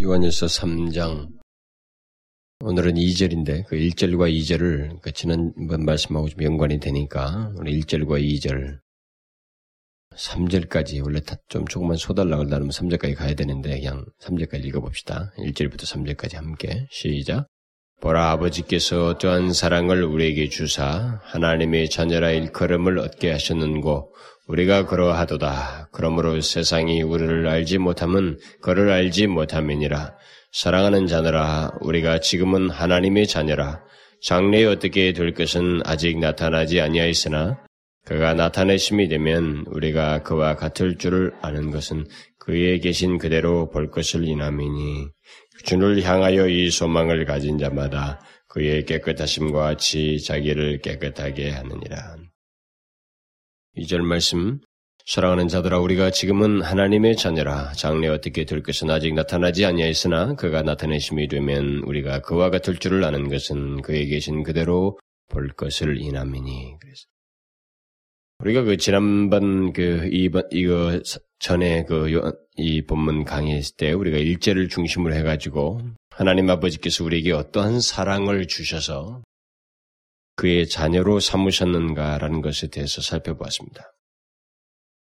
요한일서 3장. 오늘은 2절인데 그 1절과 2절을 그 지난번 말씀하고 좀 연관이 되니까 오늘 1절과 2절. 3절까지 원래 좀 조금만 소달라 그러면 3절까지 가야 되는데 그냥 3절까지 읽어봅시다. 1절부터 3절까지 함께 시작. 보라 아버지께서 어떠한 사랑을 우리에게 주사 하나님의 자녀라 일컬음을 얻게 하셨는고 우리가 그러하도다. 그러므로 세상이 우리를 알지 못함은 그를 알지 못함이니라. 사랑하는 자녀라 우리가 지금은 하나님의 자녀라. 장래에 어떻게 될 것은 아직 나타나지 아니하였으나 그가 나타내심이 되면 우리가 그와 같을 줄을 아는 것은 그에 계신 그대로 볼 것을 인함이니 주를 향하여 이 소망을 가진 자마다 그의 깨끗하심과 같이 자기를 깨끗하게 하느니라. 2절 말씀 사랑하는 자들아 우리가 지금은 하나님의 자녀라. 장래 어떻게 될 것은 아직 나타나지 아니하였으나 그가 나타내심이 되면 우리가 그와 같을 줄을 아는 것은 그에 계신 그대로 볼 것을 인함이니 그래서 우리가 그 지난번 그 이번 이거 전에 그 이 본문 강의했을 때 우리가 일제를 중심으로 해가지고 하나님 아버지께서 우리에게 어떠한 사랑을 주셔서 그의 자녀로 삼으셨는가라는 것에 대해서 살펴보았습니다.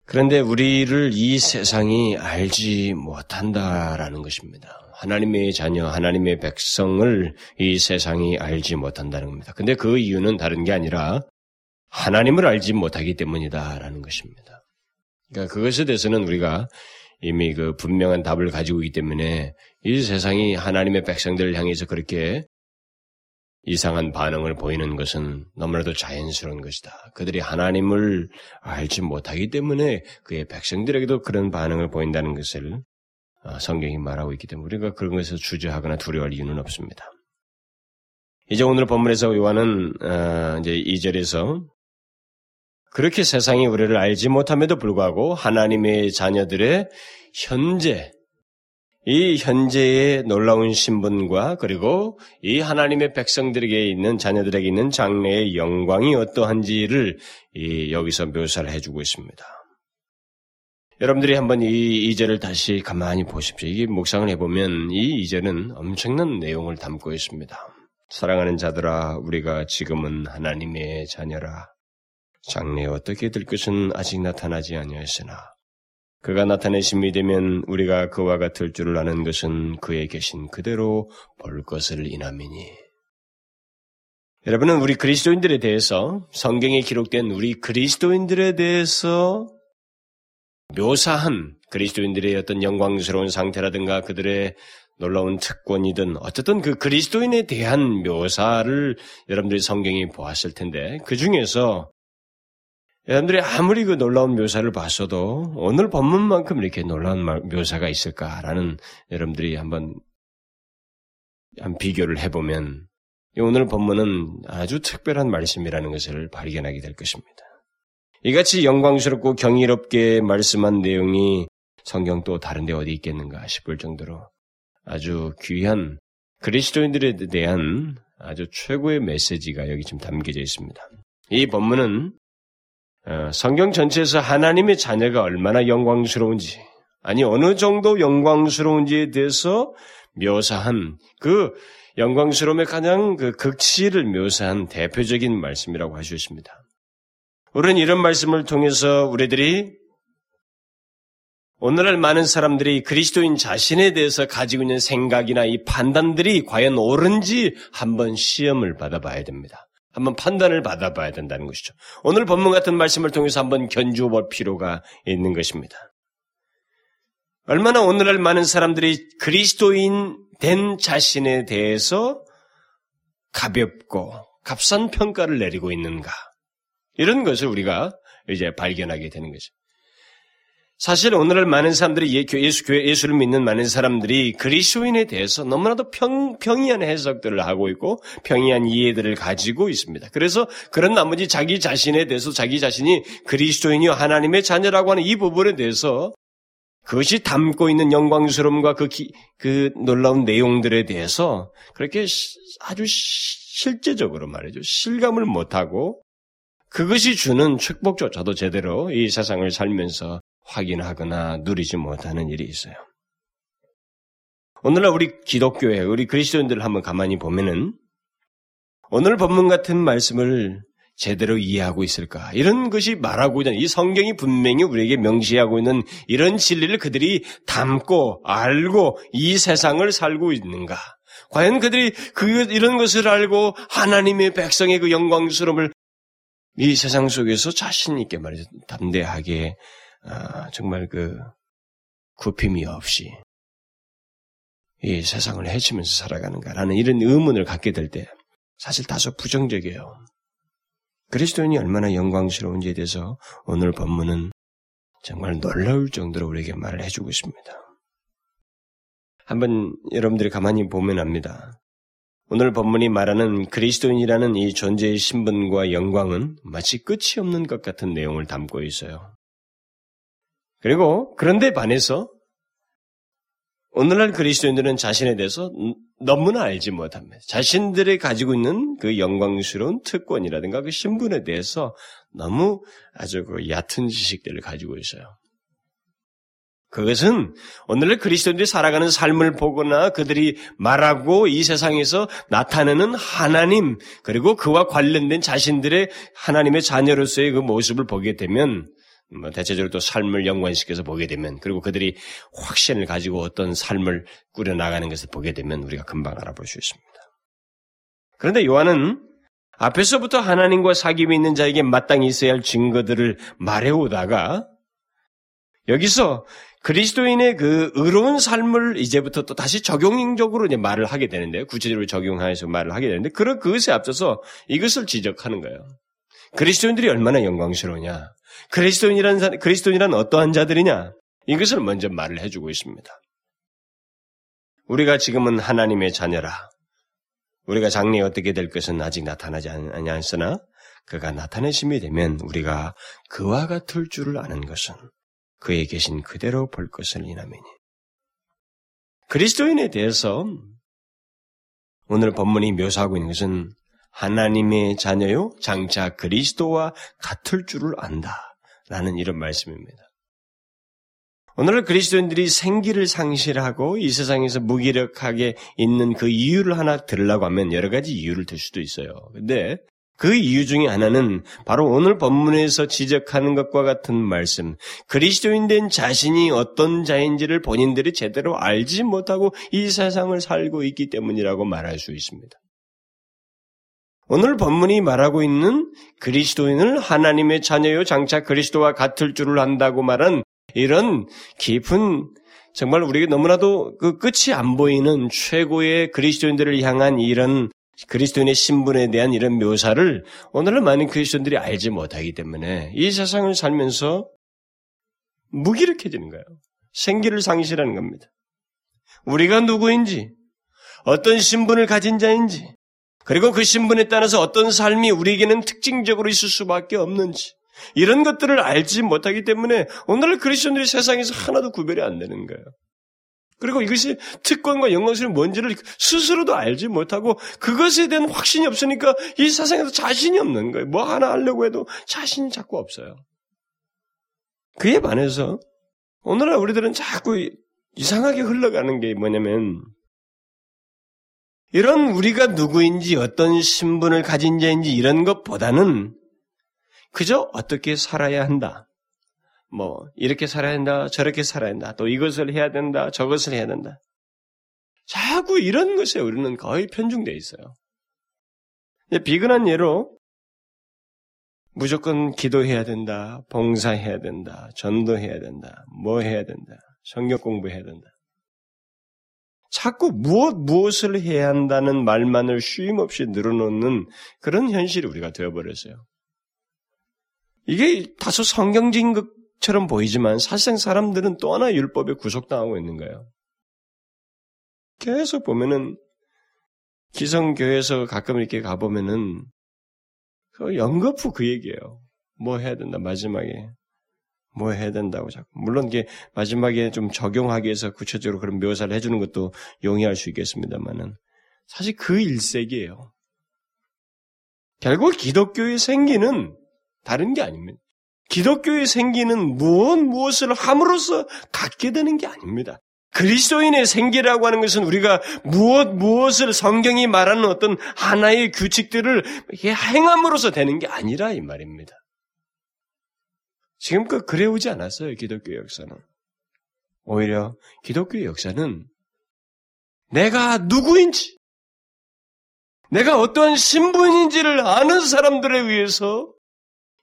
그런데 우리를 이 세상이 알지 못한다라는 것입니다. 하나님의 자녀, 하나님의 백성을 이 세상이 알지 못한다는 겁니다. 근데 그 이유는 다른 게 아니라 하나님을 알지 못하기 때문이다라는 것입니다. 그러니까 그것에 대해서는 우리가 이미 그 분명한 답을 가지고 있기 때문에 이 세상이 하나님의 백성들을 향해서 그렇게 이상한 반응을 보이는 것은 너무나도 자연스러운 것이다. 그들이 하나님을 알지 못하기 때문에 그의 백성들에게도 그런 반응을 보인다는 것을 어, 성경이 말하고 있기 때문에 우리가 그런 것에서 주저하거나 두려워할 이유는 없습니다. 이제 오늘 본문에서 요한은 어, 이제 2절에서 그렇게 세상이 우리를 알지 못함에도 불구하고 하나님의 자녀들의 현재 이 현재의 놀라운 신분과 그리고 이 하나님의 백성들에게 있는 자녀들에게 있는 장래의 영광이 어떠한지를 여기서 묘사를 해주고 있습니다. 여러분들이 한번 이 이절을 다시 가만히 보십시오. 이게 묵상을 해보면 이 이절은 엄청난 내용을 담고 있습니다. 사랑하는 자들아, 우리가 지금은 하나님의 자녀라. 장래에 어떻게 될 것은 아직 나타나지 아니하였으나 그가 나타내심이 되면 우리가 그와 같을 줄을 아는 것은 그에 계신 그대로 볼 것을 인함이니. 여러분은 우리 그리스도인들에 대해서 성경에 기록된 우리 그리스도인들에 대해서 묘사한 그리스도인들의 어떤 영광스러운 상태라든가 그들의 놀라운 특권이든 어쨌든 그 그리스도인에 대한 묘사를 여러분들이 성경에 보았을 텐데 그 중에서 여러분들이 아무리 그 놀라운 묘사를 봤어도 오늘 본문만큼 이렇게 놀라운 묘사가 있을까라는 여러분들이 한번 한 비교를 해보면 오늘 본문은 아주 특별한 말씀이라는 것을 발견하게 될 것입니다. 이같이 영광스럽고 경이롭게 말씀한 내용이 성경 또 다른데 어디 있겠는가 싶을 정도로 아주 귀한 그리스도인들에 대한 아주 최고의 메시지가 여기 지금 담겨져 있습니다. 이 본문은 어, 성경 전체에서 하나님의 자녀가 얼마나 영광스러운지, 아니 어느 정도 영광스러운지에 대해서 묘사한 그 영광스러움의 가장 그 극치를 묘사한 대표적인 말씀이라고 있습니다. 우리는 이런 말씀을 통해서 우리들이 오늘날 많은 사람들이 그리스도인 자신에 대해서 가지고 있는 생각이나 이 판단들이 과연 옳은지 한번 시험을 받아봐야 됩니다. 한번 판단을 받아봐야 된다는 것이죠. 오늘 본문 같은 말씀을 통해서 한번 견주어 볼 필요가 있는 것입니다. 얼마나 오늘날 많은 사람들이 그리스도인 된 자신에 대해서 가볍고 값싼 평가를 내리고 있는가. 이런 것을 우리가 이제 발견하게 되는 거죠. 사실 오늘날 많은 사람들이 예, 예수, 교회, 예수를 믿는 많은 사람들이 그리스도인에 대해서 너무나도 평, 평이한 해석들을 하고 있고 평이한 이해들을 가지고 있습니다. 그래서 그런 나머지 자기 자신에 대해서 자기 자신이 그리스도인이요 하나님의 자녀라고 하는 이 부분에 대해서 그것이 담고 있는 영광스러움과 그, 기, 그 놀라운 내용들에 대해서 그렇게 아주 실제적으로 말이죠. 실감을 못하고 그것이 주는 축복조차도 제대로 이 세상을 살면서 확인하거나 누리지 못하는 일이 있어요. 오늘날 우리 기독교회, 우리 그리스도인들을 한번 가만히 보면은 오늘 본문 같은 말씀을 제대로 이해하고 있을까? 이런 것이 말하고자 이 성경이 분명히 우리에게 명시하고 있는 이런 진리를 그들이 담고 알고 이 세상을 살고 있는가? 과연 그들이 그 이런 것을 알고 하나님의 백성의 그 영광스러움을 이 세상 속에서 자신 있게 말이죠 담대하게 아, 정말 그 굽힘이 없이 이 세상을 헤치면서 살아가는가라는 이런 의문을 갖게 될 때 사실 다소 부정적이에요. 그리스도인이 얼마나 영광스러운지에 대해서 오늘 본문은 정말 놀라울 정도로 우리에게 말을 해주고 있습니다. 한번 여러분들이 가만히 보면 압니다. 오늘 본문이 말하는 그리스도인이라는 이 존재의 신분과 영광은 마치 끝이 없는 것 같은 내용을 담고 있어요. 그리고 그런데 반해서 오늘날 그리스도인들은 자신에 대해서 너무나 알지 못합니다. 자신들이 가지고 있는 그 영광스러운 특권이라든가 그 신분에 대해서 너무 아주 그 얕은 지식들을 가지고 있어요. 그것은 오늘날 그리스도인들이 살아가는 삶을 보거나 그들이 말하고 이 세상에서 나타내는 하나님 그리고 그와 관련된 자신들의 하나님의 자녀로서의 그 모습을 보게 되면 뭐 대체적으로 또 삶을 연관시켜서 보게 되면 그리고 그들이 확신을 가지고 어떤 삶을 꾸려 나가는 것을 보게 되면 우리가 금방 알아볼 수 있습니다. 그런데 요한은 앞에서부터 하나님과 사귐이 있는 자에게 마땅히 있어야 할 증거들을 말해오다가 여기서 그리스도인의 그 의로운 삶을 이제부터 또 다시 적용적으로 이제 말을 하게 되는데 구체적으로 적용하여서 말을 하게 되는데 그런 그것에 앞서서 이것을 지적하는 거예요. 그리스도인들이 얼마나 영광스러우냐. 그리스도인이란 그리스도인이란 어떠한 자들이냐? 이것을 먼저 말을 해주고 있습니다. 우리가 지금은 하나님의 자녀라. 우리가 장래에 어떻게 될 것은 아직 나타나지 않았으나 그가 나타내심이 되면 우리가 그와 같을 줄을 아는 것은 그에 계신 그대로 볼 것을 이남이니. 그리스도인에 대해서 오늘 본문이 묘사하고 있는 것은 하나님의 자녀요 장차 그리스도와 같을 줄을 안다. 라는 이런 말씀입니다. 오늘 그리스도인들이 생기를 상실하고 이 세상에서 무기력하게 있는 그 이유를 하나 들으려고 하면 여러 가지 이유를 들 수도 있어요. 근데 그 이유 중에 하나는 바로 오늘 본문에서 지적하는 것과 같은 말씀, 그리스도인 된 자신이 어떤 자인지를 본인들이 제대로 알지 못하고 이 세상을 살고 있기 때문이라고 말할 수 있습니다. 오늘 본문이 말하고 있는 그리스도인을 하나님의 자녀요 장차 그리스도와 같을 줄을 안다고 말한 이런 깊은 정말 우리에게 너무나도 그 끝이 안 보이는 최고의 그리스도인들을 향한 이런 그리스도인의 신분에 대한 이런 묘사를 오늘은 많은 그리스도인들이 알지 못하기 때문에 이 세상을 살면서 무기력해지는 거예요. 생기를 상실하는 겁니다. 우리가 누구인지, 어떤 신분을 가진 자인지, 그리고 그 신분에 따라서 어떤 삶이 우리에게는 특징적으로 있을 수밖에 없는지 이런 것들을 알지 못하기 때문에 오늘날 그리스도인들이 세상에서 하나도 구별이 안 되는 거예요. 그리고 이것이 특권과 영광스러운 뭔지를 스스로도 알지 못하고 그것에 대한 확신이 없으니까 이 세상에서 자신이 없는 거예요. 뭐 하나 하려고 해도 자신이 자꾸 없어요. 그에 반해서 오늘날 우리들은 자꾸 이상하게 흘러가는 게 뭐냐면 이런 우리가 누구인지 어떤 신분을 가진 자인지 이런 것보다는 그저 어떻게 살아야 한다. 뭐 이렇게 살아야 한다, 저렇게 살아야 한다, 또 이것을 해야 된다, 저것을 해야 된다. 자꾸 이런 것에 우리는 거의 편중돼 있어요. 비근한 예로 무조건 기도해야 된다, 봉사해야 된다, 전도해야 된다, 뭐 해야 된다, 성경 공부해야 된다. 자꾸 무엇 무엇을 해야 한다는 말만을 쉼 없이 늘어놓는 그런 현실이 우리가 되어버렸어요. 이게 다소 성경적인 것처럼 보이지만 사실상 사람들은 또 하나 율법에 구속당하고 있는 거예요. 계속 보면은 기성교회에서 가끔 이렇게 가보면은 그 연거푸 그 얘기예요. 뭐 해야 된다 마지막에 뭐 해야 된다고 자꾸. 물론 이게 마지막에 좀 적용하기 위해서 구체적으로 그런 묘사를 해주는 것도 용이할 수 있겠습니다만은 사실 그 일색이에요. 결국 기독교의 생기는 다른 게 아닙니다. 기독교의 생기는 무엇 무엇을 함으로써 갖게 되는 게 아닙니다. 그리스도인의 생기라고 하는 것은 우리가 무엇 무엇을 성경이 말하는 어떤 하나의 규칙들을 행함으로써 되는 게 아니라 이 말입니다. 지금껏 그래오지 않았어요, 기독교 역사는. 오히려 기독교 역사는 내가 누구인지, 내가 어떠한 신분인지를 아는 사람들에 의해서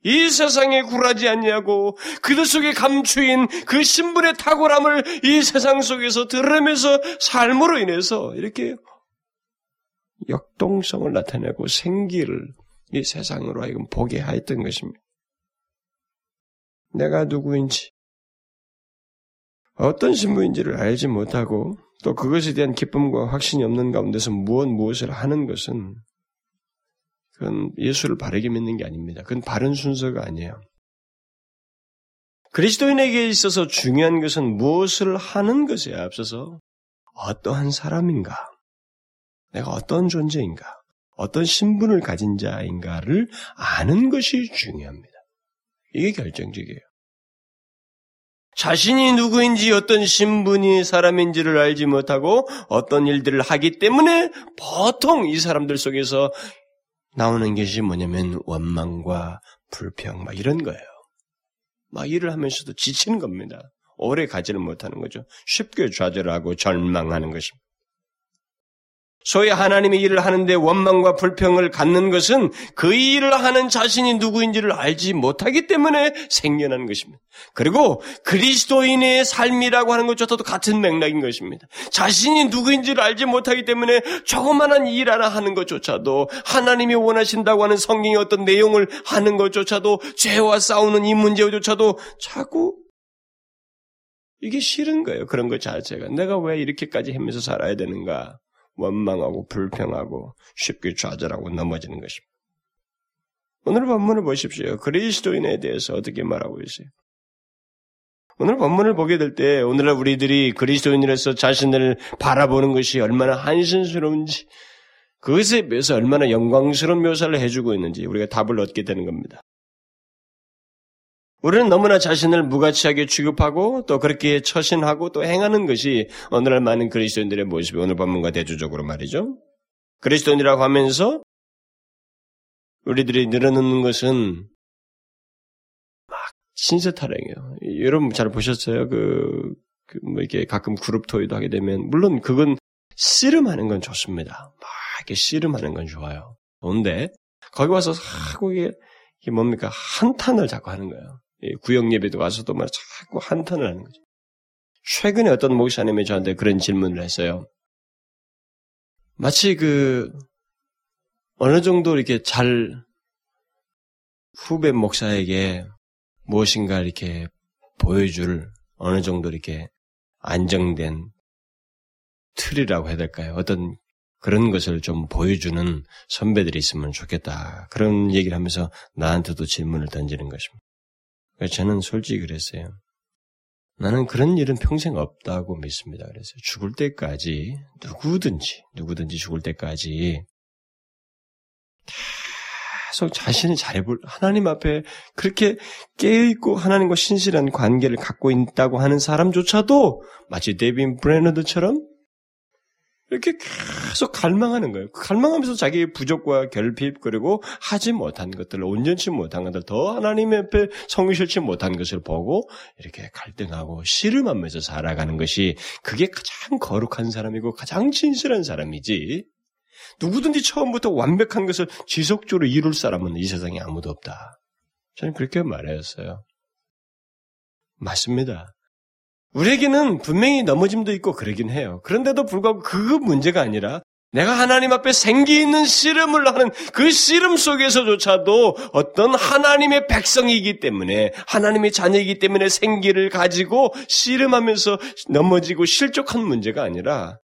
이 세상에 굴하지 않냐고 그들 속에 감추인 그 신분의 탁월함을 이 세상 속에서 드러내면서 삶으로 인해서 이렇게 역동성을 나타내고 생기를 이 세상으로 하여금 보게 하였던 것입니다. 내가 누구인지, 어떤 신분인지를 알지 못하고 또 그것에 대한 기쁨과 확신이 없는 가운데서 무엇 무엇을 하는 것은 그건 예수를 바르게 믿는 게 아닙니다. 그건 바른 순서가 아니에요. 그리스도인에게 있어서 중요한 것은 무엇을 하는 것에 앞서서 어떠한 사람인가, 내가 어떤 존재인가, 어떤 신분을 가진 자인가를 아는 것이 중요합니다. 이게 결정적이에요. 자신이 누구인지 어떤 신분이 사람인지를 알지 못하고 어떤 일들을 하기 때문에 보통 이 사람들 속에서 나오는 것이 뭐냐면 원망과 불평 막 이런 거예요. 막 일을 하면서도 지치는 겁니다. 오래 가지를 못하는 거죠. 쉽게 좌절하고 절망하는 것입니다. 소위 하나님의 일을 하는데 원망과 불평을 갖는 것은 그 일을 하는 자신이 누구인지를 알지 못하기 때문에 생겨나는 것입니다. 그리고 그리스도인의 삶이라고 하는 것조차도 같은 맥락인 것입니다. 자신이 누구인지를 알지 못하기 때문에 조그만한 일 하나 하는 것조차도 하나님이 원하신다고 하는 성경의 어떤 내용을 하는 것조차도 죄와 싸우는 이 문제조차도 자꾸 이게 싫은 거예요. 그런 것 자체가. 내가 왜 이렇게까지 하면서 살아야 되는가? 원망하고 불평하고 쉽게 좌절하고 넘어지는 것입니다. 오늘 본문을 보십시오. 그리스도인에 대해서 어떻게 말하고 있어요? 오늘 본문을 보게 될 때 오늘날 우리들이 그리스도인이라서 자신을 바라보는 것이 얼마나 한신스러운지 그것에 비해서 얼마나 영광스러운 묘사를 해주고 있는지 우리가 답을 얻게 되는 겁니다. 우리는 너무나 자신을 무가치하게 취급하고 또 그렇게 처신하고 또 행하는 것이 오늘날 많은 그리스도인들의 모습이 오늘 본문과 대조적으로 말이죠. 그리스도인이라고 하면서 우리들이 늘어놓는 것은 막 신세 타령이에요. 여러분 잘 보셨어요? 그, 그, 뭐 이렇게 가끔 그룹 토의도 하게 되면, 물론 그건 씨름하는 건 좋습니다. 막 이렇게 씨름하는 건 좋아요. 좋은데, 거기 와서 하고 이게 뭡니까? 한탄을 자꾸 하는 거예요. 구역 예배도 가서도 막 자꾸 한탄을 하는 거죠. 최근에 어떤 목사님이 저한테 그런 질문을 했어요. 마치 그 어느 정도 이렇게 잘 후배 목사에게 무엇인가 이렇게 보여줄 어느 정도 이렇게 안정된 틀이라고 해야 될까요? 어떤 그런 것을 좀 보여주는 선배들이 있으면 좋겠다. 그런 얘기를 하면서 나한테도 질문을 던지는 것입니다. 저는 솔직히 그랬어요. 나는 그런 일은 평생 없다고 믿습니다. 그래서 죽을 때까지 누구든지 누구든지 죽을 때까지 계속 자신이 잘해볼 하나님 앞에 그렇게 깨어 있고 하나님과 신실한 관계를 갖고 있다고 하는 사람조차도 마치 데빈 브레너드처럼 이렇게 계속 갈망하는 거예요. 갈망하면서 자기의 부족과 결핍 그리고 하지 못한 것들을 온전치 못한 것들 더 하나님 앞에 성실치 못한 것을 보고 이렇게 갈등하고 씨름하면서 살아가는 것이 그게 가장 거룩한 사람이고 가장 진실한 사람이지. 누구든지 처음부터 완벽한 것을 지속적으로 이룰 사람은 이 세상에 아무도 없다. 저는 그렇게 말했어요. 맞습니다. 우리에게는 분명히 넘어짐도 있고 그러긴 해요. 그런데도 불구하고 그 문제가 아니라 내가 하나님 앞에 생기 있는 씨름을 하는 그 씨름 속에서조차도 어떤 하나님의 백성이기 때문에 하나님의 자녀이기 때문에 생기를 가지고 씨름하면서 넘어지고 실족한 문제가 아니라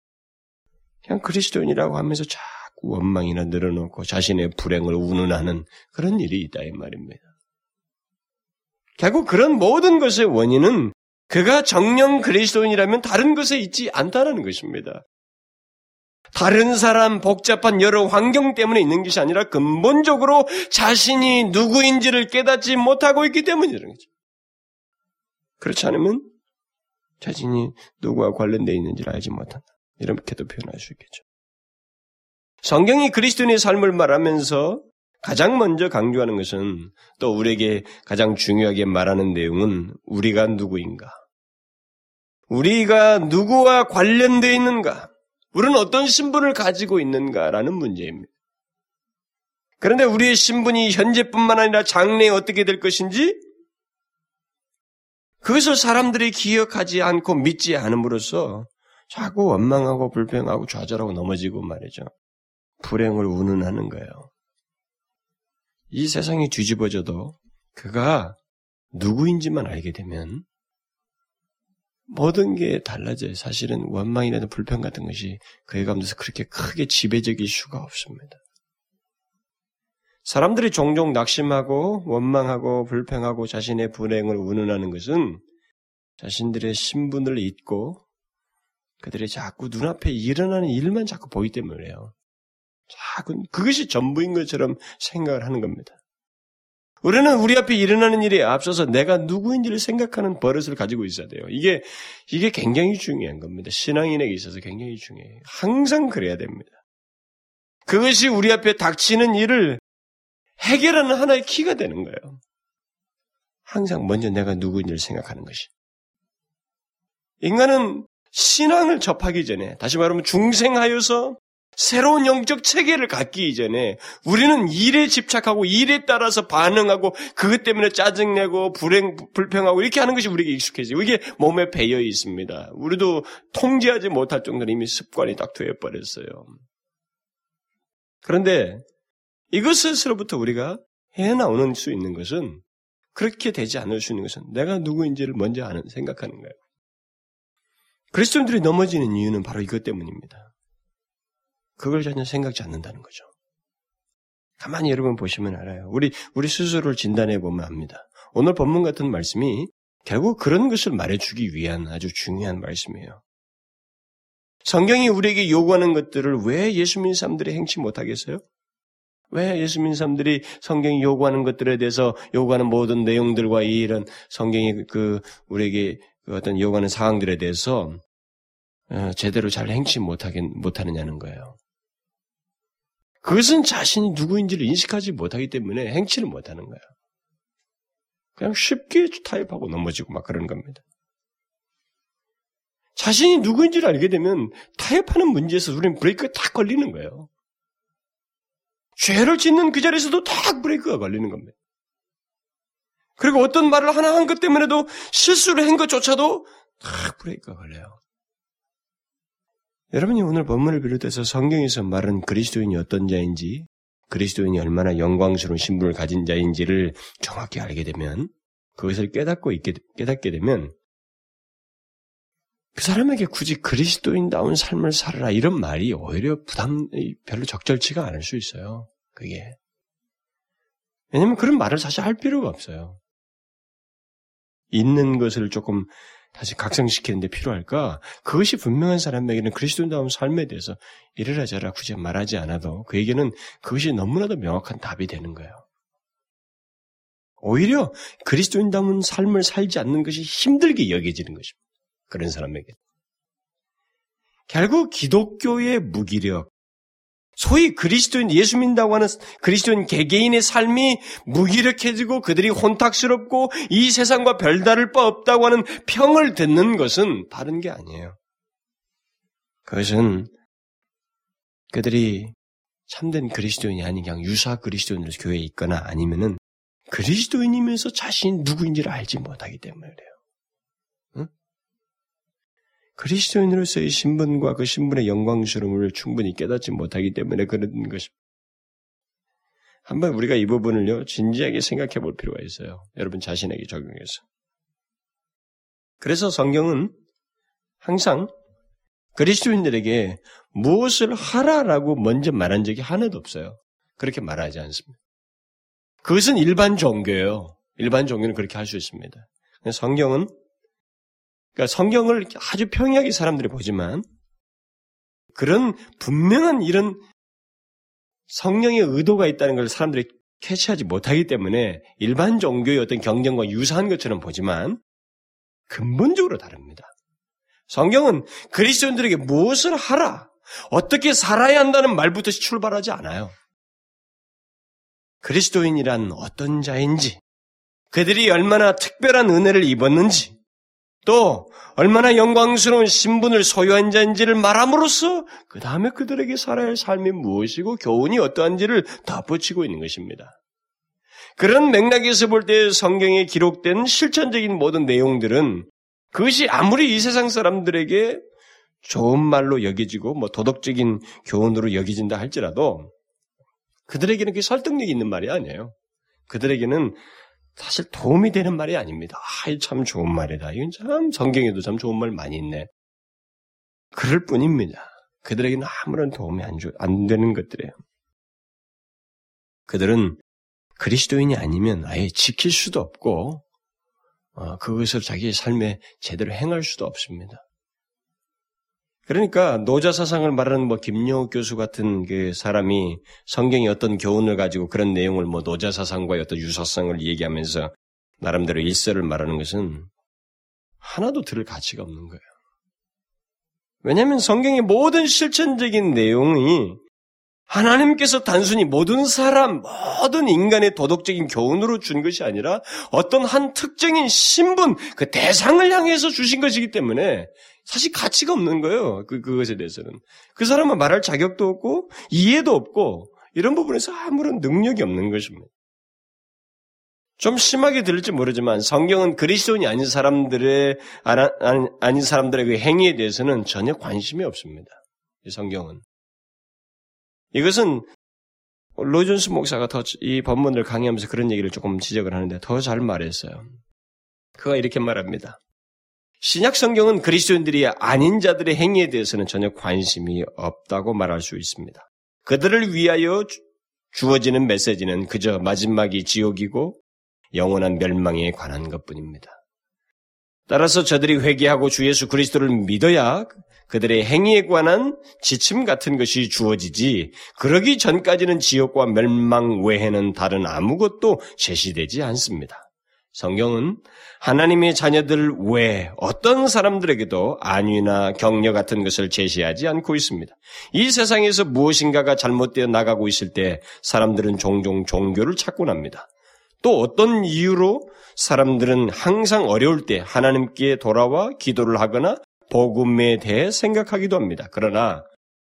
그냥 그리스도인이라고 하면서 자꾸 원망이나 늘어놓고 자신의 불행을 운운하는 그런 일이 있다 이 말입니다. 결국 그런 모든 것의 원인은 그가 정령 그리스도인이라면 다른 것에 있지 않다는 것입니다. 다른 사람, 복잡한 여러 환경 때문에 있는 것이 아니라 근본적으로 자신이 누구인지를 깨닫지 못하고 있기 때문이라는 거죠. 그렇지 않으면 자신이 누구와 관련되어 있는지를 알지 못한다. 이렇게도 표현할 수 있겠죠. 성경이 그리스도인의 삶을 말하면서 가장 먼저 강조하는 것은 또 우리에게 가장 중요하게 말하는 내용은 우리가 누구인가? 우리가 누구와 관련되어 있는가? 우리는 어떤 신분을 가지고 있는가라는 문제입니다. 그런데 우리의 신분이 현재뿐만 아니라 장래에 어떻게 될 것인지 그것을 사람들이 기억하지 않고 믿지 않음으로써 자꾸 원망하고 불평하고 좌절하고 넘어지고 말이죠. 불행을 운운하는 거예요. 이 세상이 뒤집어져도 그가 누구인지만 알게 되면 모든 게 달라져요. 사실은 원망이나 불평 같은 것이 그의 가운데서 그렇게 크게 지배적일 수가 없습니다. 사람들이 종종 낙심하고 원망하고 불평하고 자신의 불행을 운운하는 것은 자신들의 신분을 잊고 그들이 자꾸 눈앞에 일어나는 일만 자꾸 보기 때문에요. 자꾸 그것이 전부인 것처럼 생각을 하는 겁니다. 우리는 우리 앞에 일어나는 일에 앞서서 내가 누구인지를 생각하는 버릇을 가지고 있어야 돼요. 이게, 이게 굉장히 중요한 겁니다. 신앙인에게 있어서 굉장히 중요해요. 항상 그래야 됩니다. 그것이 우리 앞에 닥치는 일을 해결하는 하나의 키가 되는 거예요. 항상 먼저 내가 누구인지를 생각하는 것이. 인간은 신앙을 접하기 전에, 다시 말하면 중생하여서 새로운 영적 체계를 갖기 이전에 우리는 일에 집착하고 일에 따라서 반응하고 그것 때문에 짜증내고 불행, 불평하고 이렇게 하는 것이 우리에게 익숙해지고 이게 몸에 배어 있습니다. 우리도 통제하지 못할 정도로 이미 습관이 딱 되어버렸어요. 그런데 이것으로부터 우리가 해나오는 수 있는 것은 그렇게 되지 않을 수 있는 것은 내가 누구인지를 먼저 아는, 생각하는 거예요. 그리스도인들이 넘어지는 이유는 바로 이것 때문입니다. 그걸 전혀 생각지 않는다는 거죠. 가만히 여러분 보시면 알아요. 우리, 우리 스스로를 진단해 보면 압니다. 오늘 본문 같은 말씀이 결국 그런 것을 말해주기 위한 아주 중요한 말씀이에요. 성경이 우리에게 요구하는 것들을 왜 예수 믿는 사람들이 행치 못하겠어요? 왜 예수 믿는 사람들이 성경이 요구하는 것들에 대해서 요구하는 모든 내용들과 이런 성경이 그 우리에게 그 어떤 요구하는 사항들에 대해서 어, 제대로 잘 행치 못하게 못하느냐는 거예요. 그것은 자신이 누구인지를 인식하지 못하기 때문에 행치를 못하는 거야. 그냥 쉽게 타입하고 넘어지고 막 그러는 겁니다. 자신이 누구인지를 알게 되면 타협하는 문제에서 우리는 브레이크가 딱 걸리는 거예요. 죄를 짓는 그 자리에서도 딱 브레이크가 걸리는 겁니다. 그리고 어떤 말을 하나 한 것 때문에도 실수를 한 것조차도 딱 브레이크가 걸려요. 여러분이 오늘 본문을 비롯해서 성경에서 말한 그리스도인이 어떤 자인지, 그리스도인이 얼마나 영광스러운 신분을 가진 자인지를 정확히 알게 되면, 그것을 깨닫고 있게, 깨닫게 되면, 그 사람에게 굳이 그리스도인다운 삶을 살아라 이런 말이 오히려 부담, 별로 적절치가 않을 수 있어요. 그게. 왜냐면 그런 말을 사실 할 필요가 없어요. 있는 것을 조금 다시 각성시키는데 필요할까? 그것이 분명한 사람에게는 그리스도인다운 삶에 대해서 이래라 저라 굳이 말하지 않아도 그에게는 그것이 너무나도 명확한 답이 되는 거예요. 오히려 그리스도인다운 삶을 살지 않는 것이 힘들게 여겨지는 것입니다. 그런 사람에게. 결국 기독교의 무기력, 소위 그리스도인 예수 믿는다고 하는 그리스도인 개개인의 삶이 무기력해지고 그들이 혼탁스럽고 이 세상과 별다를 바 없다고 하는 평을 듣는 것은 다른 게 아니에요. 그것은 그들이 참된 그리스도인이 아닌 그냥 유사 그리스도인으로 교회에 있거나 아니면은 그리스도인이면서 자신이 누구인지를 알지 못하기 때문에 그래요. 그리스도인으로서의 신분과 그 신분의 영광스러움을 충분히 깨닫지 못하기 때문에 그런 것입니다. 한번 우리가 이 부분을요, 진지하게 생각해 볼 필요가 있어요. 여러분 자신에게 적용해서. 그래서 성경은 항상 그리스도인들에게 무엇을 하라라고 먼저 말한 적이 하나도 없어요. 그렇게 말하지 않습니다. 그것은 일반 종교예요. 일반 종교는 그렇게 할 수 있습니다. 성경은 그러니까 성경을 아주 평이하게 사람들이 보지만 그런 분명한 이런 성령의 의도가 있다는 걸 사람들이 캐치하지 못하기 때문에 일반 종교의 어떤 경전과 유사한 것처럼 보지만 근본적으로 다릅니다. 성경은 그리스도인들에게 무엇을 하라, 어떻게 살아야 한다는 말부터 출발하지 않아요. 그리스도인이란 어떤 자인지, 그들이 얼마나 특별한 은혜를 입었는지, 또 얼마나 영광스러운 신분을 소유한 자인지를 말함으로써 그 다음에 그들에게 살아야 할 삶이 무엇이고 교훈이 어떠한지를 덧붙이고 있는 것입니다. 그런 맥락에서 볼 때 성경에 기록된 실천적인 모든 내용들은 그것이 아무리 이 세상 사람들에게 좋은 말로 여겨지고 뭐 도덕적인 교훈으로 여겨진다 할지라도 그들에게는 그 설득력 있는 말이 아니에요. 그들에게는 사실 도움이 되는 말이 아닙니다. 아, 참 좋은 말이다. 이건 참 성경에도 참 좋은 말 많이 있네. 그럴 뿐입니다. 그들에게는 아무런 도움이 안, 주, 안 되는 것들이에요. 그들은 그리스도인이 아니면 아예 지킬 수도 없고 어, 그것을 자기의 삶에 제대로 행할 수도 없습니다. 그러니까 노자 사상을 말하는 뭐 김영욱 교수 같은 그 사람이 성경의 어떤 교훈을 가지고 그런 내용을 뭐 노자 사상과의 어떤 유사성을 얘기하면서 나름대로 일설을 말하는 것은 하나도 들을 가치가 없는 거예요. 왜냐하면 성경의 모든 실천적인 내용이 하나님께서 단순히 모든 사람, 모든 인간의 도덕적인 교훈으로 준 것이 아니라 어떤 한 특정인 신분, 그 대상을 향해서 주신 것이기 때문에 사실 가치가 없는 거예요. 그, 그것에 대해서는. 그 사람은 말할 자격도 없고, 이해도 없고, 이런 부분에서 아무런 능력이 없는 것입니다. 좀 심하게 들릴지 모르지만 성경은 그리스도인이 아닌 사람들의 아닌 사람들의 그 행위에 대해서는 전혀 관심이 없습니다. 이 성경은 이것은 로존스 목사가 더 이 본문을 강의하면서 그런 얘기를 조금 지적을 하는데 더 잘 말했어요. 그가 이렇게 말합니다. 신약 성경은 그리스도인들이 아닌 자들의 행위에 대해서는 전혀 관심이 없다고 말할 수 있습니다. 그들을 위하여 주어지는 메시지는 그저 마지막이 지옥이고 영원한 멸망에 관한 것뿐입니다. 따라서 저들이 회개하고 주 예수 그리스도를 믿어야 그들의 행위에 관한 지침 같은 것이 주어지지 그러기 전까지는 지옥과 멸망 외에는 다른 아무것도 제시되지 않습니다. 성경은 하나님의 자녀들 외에 어떤 사람들에게도 안위나 격려 같은 것을 제시하지 않고 있습니다. 이 세상에서 무엇인가가 잘못되어 나가고 있을 때 사람들은 종종 종교를 찾곤 합니다. 또 어떤 이유로 사람들은 항상 어려울 때 하나님께 돌아와 기도를 하거나 복음에 대해 생각하기도 합니다. 그러나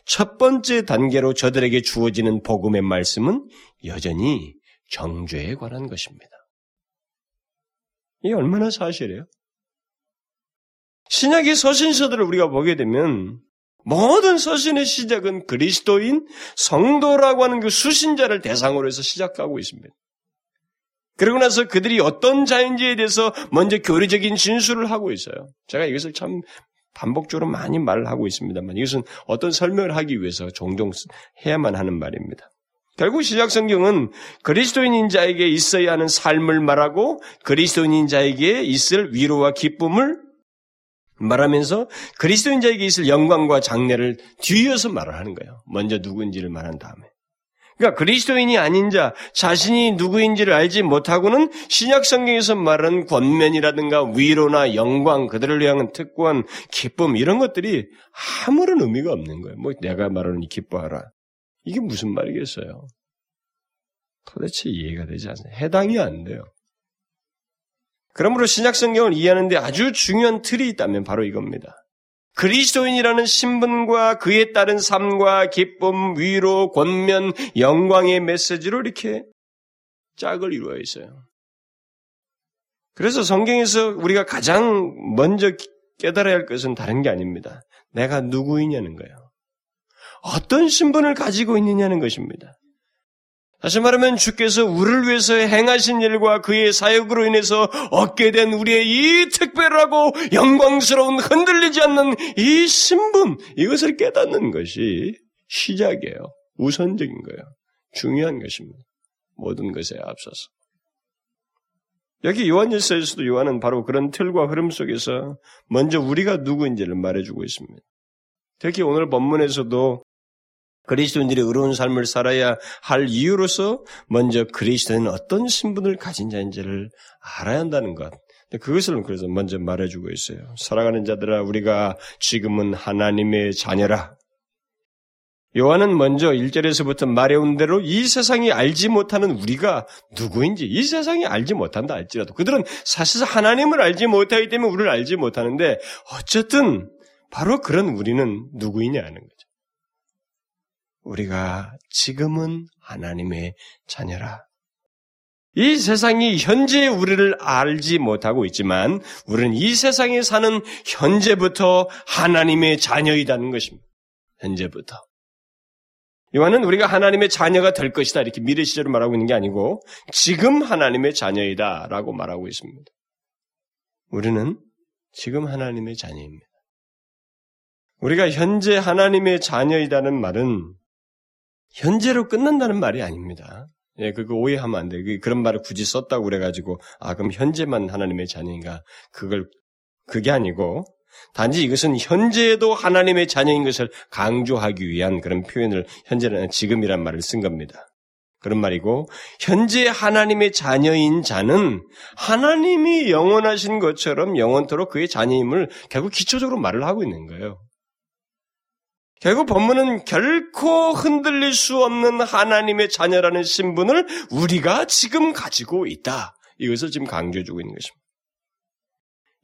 첫 번째 단계로 저들에게 주어지는 복음의 말씀은 여전히 정죄에 관한 것입니다. 이게 얼마나 사실이에요? 신약의 서신서들을 우리가 보게 되면 모든 서신의 시작은 그리스도인 성도라고 하는 그 수신자를 대상으로 해서 시작하고 있습니다. 그러고 나서 그들이 어떤 자인지에 대해서 먼저 교리적인 진술을 하고 있어요. 제가 이것을 참 반복적으로 많이 말을 하고 있습니다만 이것은 어떤 설명을 하기 위해서 종종 해야만 하는 말입니다. 결국 시작 성경은 그리스도인인 자에게 있어야 하는 삶을 말하고 그리스도인인 자에게 있을 위로와 기쁨을 말하면서 그리스도인 자에게 있을 영광과 장래를 뒤이어서 말을 하는 거예요. 먼저 누구인지를 말한 다음에. 그러니까 그리스도인이 아닌 자, 자신이 누구인지를 알지 못하고는 신약 성경에서 말하는 권면이라든가 위로나 영광, 그들을 위한 특권, 기쁨 이런 것들이 아무런 의미가 없는 거예요. 뭐 내가 말하는 기뻐하라. 이게 무슨 말이겠어요? 도대체 이해가 되지 않아요. 해당이 안 돼요. 그러므로 신약 성경을 이해하는데 아주 중요한 틀이 있다면 바로 이겁니다. 그리스도인이라는 신분과 그에 따른 삶과 기쁨, 위로, 권면, 영광의 메시지로 이렇게 짝을 이루어 있어요. 그래서 성경에서 우리가 가장 먼저 깨달아야 할 것은 다른 게 아닙니다. 내가 누구이냐는 거예요. 어떤 신분을 가지고 있느냐는 것입니다. 다시 말하면 주께서 우리를 위해서 행하신 일과 그의 사역으로 인해서 얻게 된 우리의 이 특별하고 영광스러운 흔들리지 않는 이 신분, 이것을 깨닫는 것이 시작이에요. 우선적인 거예요. 중요한 것입니다. 모든 것에 앞서서. 여기 요한일서에서도 요한은 바로 그런 틀과 흐름 속에서 먼저 우리가 누구인지를 말해주고 있습니다. 특히 오늘 본문에서도 그리스도인들이 의로운 삶을 살아야 할 이유로서 먼저 그리스도인은 어떤 신분을 가진 자인지를 알아야 한다는 것. 그것을 그래서 먼저 말해주고 있어요. 살아가는 자들아, 우리가 지금은 하나님의 자녀라. 요한은 먼저 1절에서부터 말해온 대로 이 세상이 알지 못하는 우리가 누구인지 이 세상이 알지 못한다 할지라도 그들은 사실 하나님을 알지 못하기 때문에 우리를 알지 못하는데 어쨌든 바로 그런 우리는 누구이냐 하는 거죠. 우리가 지금은 하나님의 자녀라. 이 세상이 현재 우리를 알지 못하고 있지만 우리는 이 세상에 사는 현재부터 하나님의 자녀이다는 것입니다. 현재부터. 요한은 우리가 하나님의 자녀가 될 것이다 이렇게 미래 시제로 말하고 있는 게 아니고 지금 하나님의 자녀이다라고 말하고 있습니다. 우리는 지금 하나님의 자녀입니다. 우리가 현재 하나님의 자녀이다는 말은 현재로 끝난다는 말이 아닙니다. 예, 그거 오해하면 안 돼. 그, 그런 말을 굳이 썼다고 그래가지고, 아, 그럼 현재만 하나님의 자녀인가? 그걸, 그게 아니고, 단지 이것은 현재에도 하나님의 자녀인 것을 강조하기 위한 그런 표현을 현재는 지금이란 말을 쓴 겁니다. 그런 말이고, 현재 하나님의 자녀인 자는 하나님이 영원하신 것처럼 영원토록 그의 자녀임을 결국 기초적으로 말을 하고 있는 거예요. 결국 본문은 결코 흔들릴 수 없는 하나님의 자녀라는 신분을 우리가 지금 가지고 있다. 이것을 지금 강조해주고 있는 것입니다.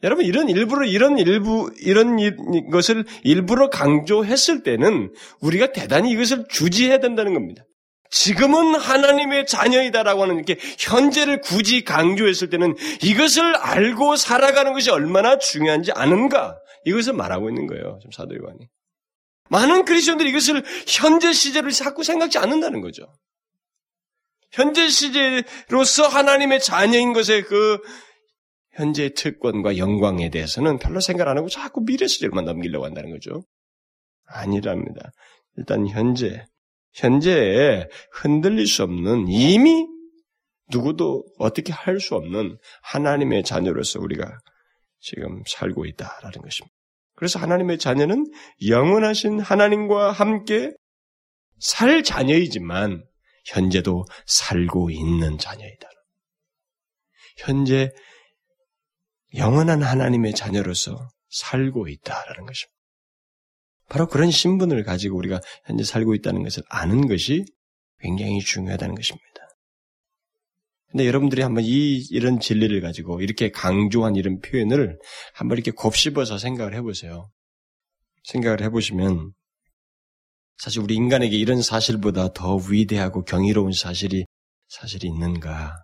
여러분, 이런 일부러, 이런 일부, 이런 것을 일부러 강조했을 때는 우리가 대단히 이것을 주지해야 된다는 겁니다. 지금은 하나님의 자녀이다라고 하는 이렇게 현재를 굳이 강조했을 때는 이것을 알고 살아가는 것이 얼마나 중요한지 아는가? 이것을 말하고 있는 거예요. 지금 사도 요한이. 많은 그리스도인들이 이것을 현재 시제로 자꾸 생각지 않는다는 거죠. 현재 시제로서 하나님의 자녀인 것의 그 현재의 특권과 영광에 대해서는 별로 생각 안 하고 자꾸 미래 시제로만 넘기려고 한다는 거죠. 아니랍니다. 일단 현재, 현재에 흔들릴 수 없는 이미 누구도 어떻게 할 수 없는 하나님의 자녀로서 우리가 지금 살고 있다라는 것입니다. 그래서 하나님의 자녀는 영원하신 하나님과 함께 살 자녀이지만 현재도 살고 있는 자녀이다. 현재 영원한 하나님의 자녀로서 살고 있다라는 것입니다. 바로 그런 신분을 가지고 우리가 현재 살고 있다는 것을 아는 것이 굉장히 중요하다는 것입니다. 근데 여러분들이 한번 이, 이런 진리를 가지고 이렇게 강조한 이런 표현을 한번 이렇게 곱씹어서 생각을 해보세요. 생각을 해보시면 사실 우리 인간에게 이런 사실보다 더 위대하고 경이로운 사실이 사실이 있는가?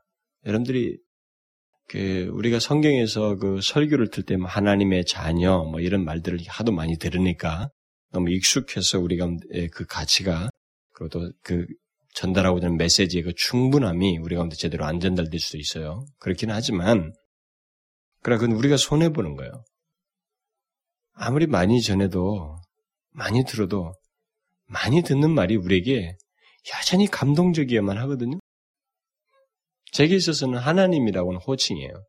여러분들이 그 우리가 성경에서 그 설교를 들 때면 하나님의 자녀 뭐 이런 말들을 하도 많이 들으니까 너무 익숙해서 우리가 그 가치가 그리고 또 그 전달하고자 하는 메시지의 그 충분함이 우리 가운데 제대로 안 전달될 수도 있어요. 그렇긴 하지만, 그러나 그건 우리가 손해보는 거예요. 아무리 많이 전해도, 많이 들어도, 많이 듣는 말이 우리에게 여전히 감동적이어야만 하거든요. 제게 있어서는 하나님이라고 하는 호칭이에요.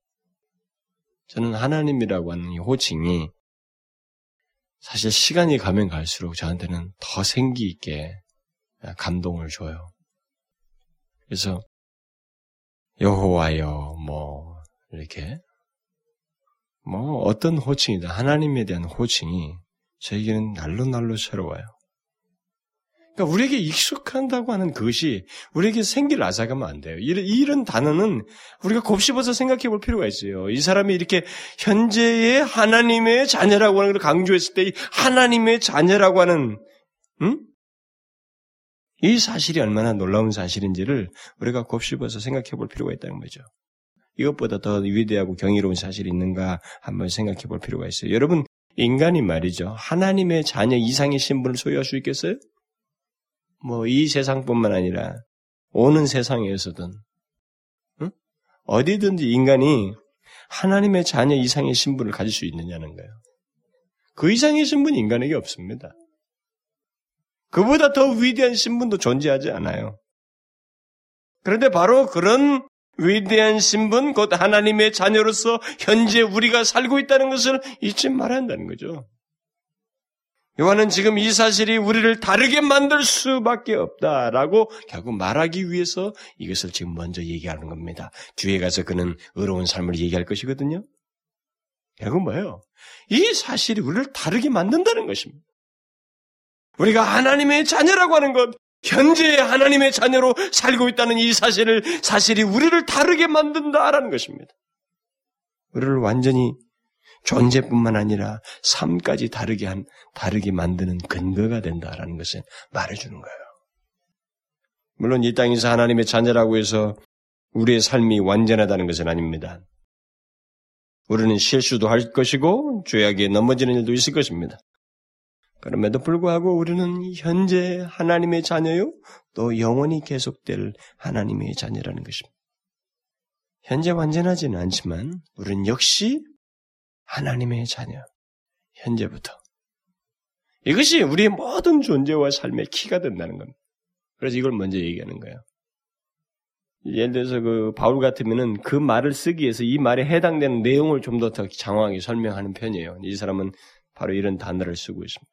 저는 하나님이라고 하는 이 호칭이 사실 시간이 가면 갈수록 저한테는 더 생기 있게 감동을 줘요. 그래서 여호와여 뭐 이렇게 뭐 어떤 호칭이다 하나님에 대한 호칭이 저에게는 날로 날로 새로워요. 그러니까 우리에게 익숙한다고 하는 그것이 우리에게 생기를 앗아가면 안 돼요. 이런, 이런 단어는 우리가 곱씹어서 생각해 볼 필요가 있어요. 이 사람이 이렇게 현재의 하나님의 자녀라고 하는 걸 강조했을 때 하나님의 자녀라고 하는 음? 이 사실이 얼마나 놀라운 사실인지를 우리가 곱씹어서 생각해 볼 필요가 있다는 거죠. 이것보다 더 위대하고 경이로운 사실이 있는가 한번 생각해 볼 필요가 있어요. 여러분, 인간이 말이죠. 하나님의 자녀 이상의 신분을 소유할 수 있겠어요? 뭐, 이 세상뿐만 아니라, 오는 세상에서든, 응? 어디든지 인간이 하나님의 자녀 이상의 신분을 가질 수 있느냐는 거예요. 그 이상의 신분이 인간에게 없습니다. 그보다 더 위대한 신분도 존재하지 않아요. 그런데 바로 그런 위대한 신분, 곧 하나님의 자녀로서 현재 우리가 살고 있다는 것을 잊지 말아야 한다는 거죠. 요한은 지금 이 사실이 우리를 다르게 만들 수밖에 없다라고 결국 말하기 위해서 이것을 지금 먼저 얘기하는 겁니다. 뒤에 가서 그는 의로운 삶을 얘기할 것이거든요. 결국 뭐예요? 이 사실이 우리를 다르게 만든다는 것입니다. 우리가 하나님의 자녀라고 하는 것, 현재 하나님의 자녀로 살고 있다는 이 사실을, 사실이 우리를 다르게 만든다라는 것입니다. 우리를 완전히 존재뿐만 아니라 삶까지 다르게 한, 다르게 만드는 근거가 된다라는 것을 말해주는 거예요. 물론 이 땅에서 하나님의 자녀라고 해서 우리의 삶이 완전하다는 것은 아닙니다. 우리는 실수도 할 것이고 죄악에 넘어지는 일도 있을 것입니다. 그럼에도 불구하고 우리는 현재 하나님의 자녀요, 또 영원히 계속될 하나님의 자녀라는 것입니다. 현재 완전하지는 않지만 우리는 역시 하나님의 자녀. 현재부터. 이것이 우리의 모든 존재와 삶의 키가 된다는 겁니다. 그래서 이걸 먼저 얘기하는 거예요. 예를 들어서 그 바울 같으면은 그 말을 쓰기 위해서 이 말에 해당되는 내용을 좀 더 더 장황하게 설명하는 편이에요. 이 사람은 바로 이런 단어를 쓰고 있습니다.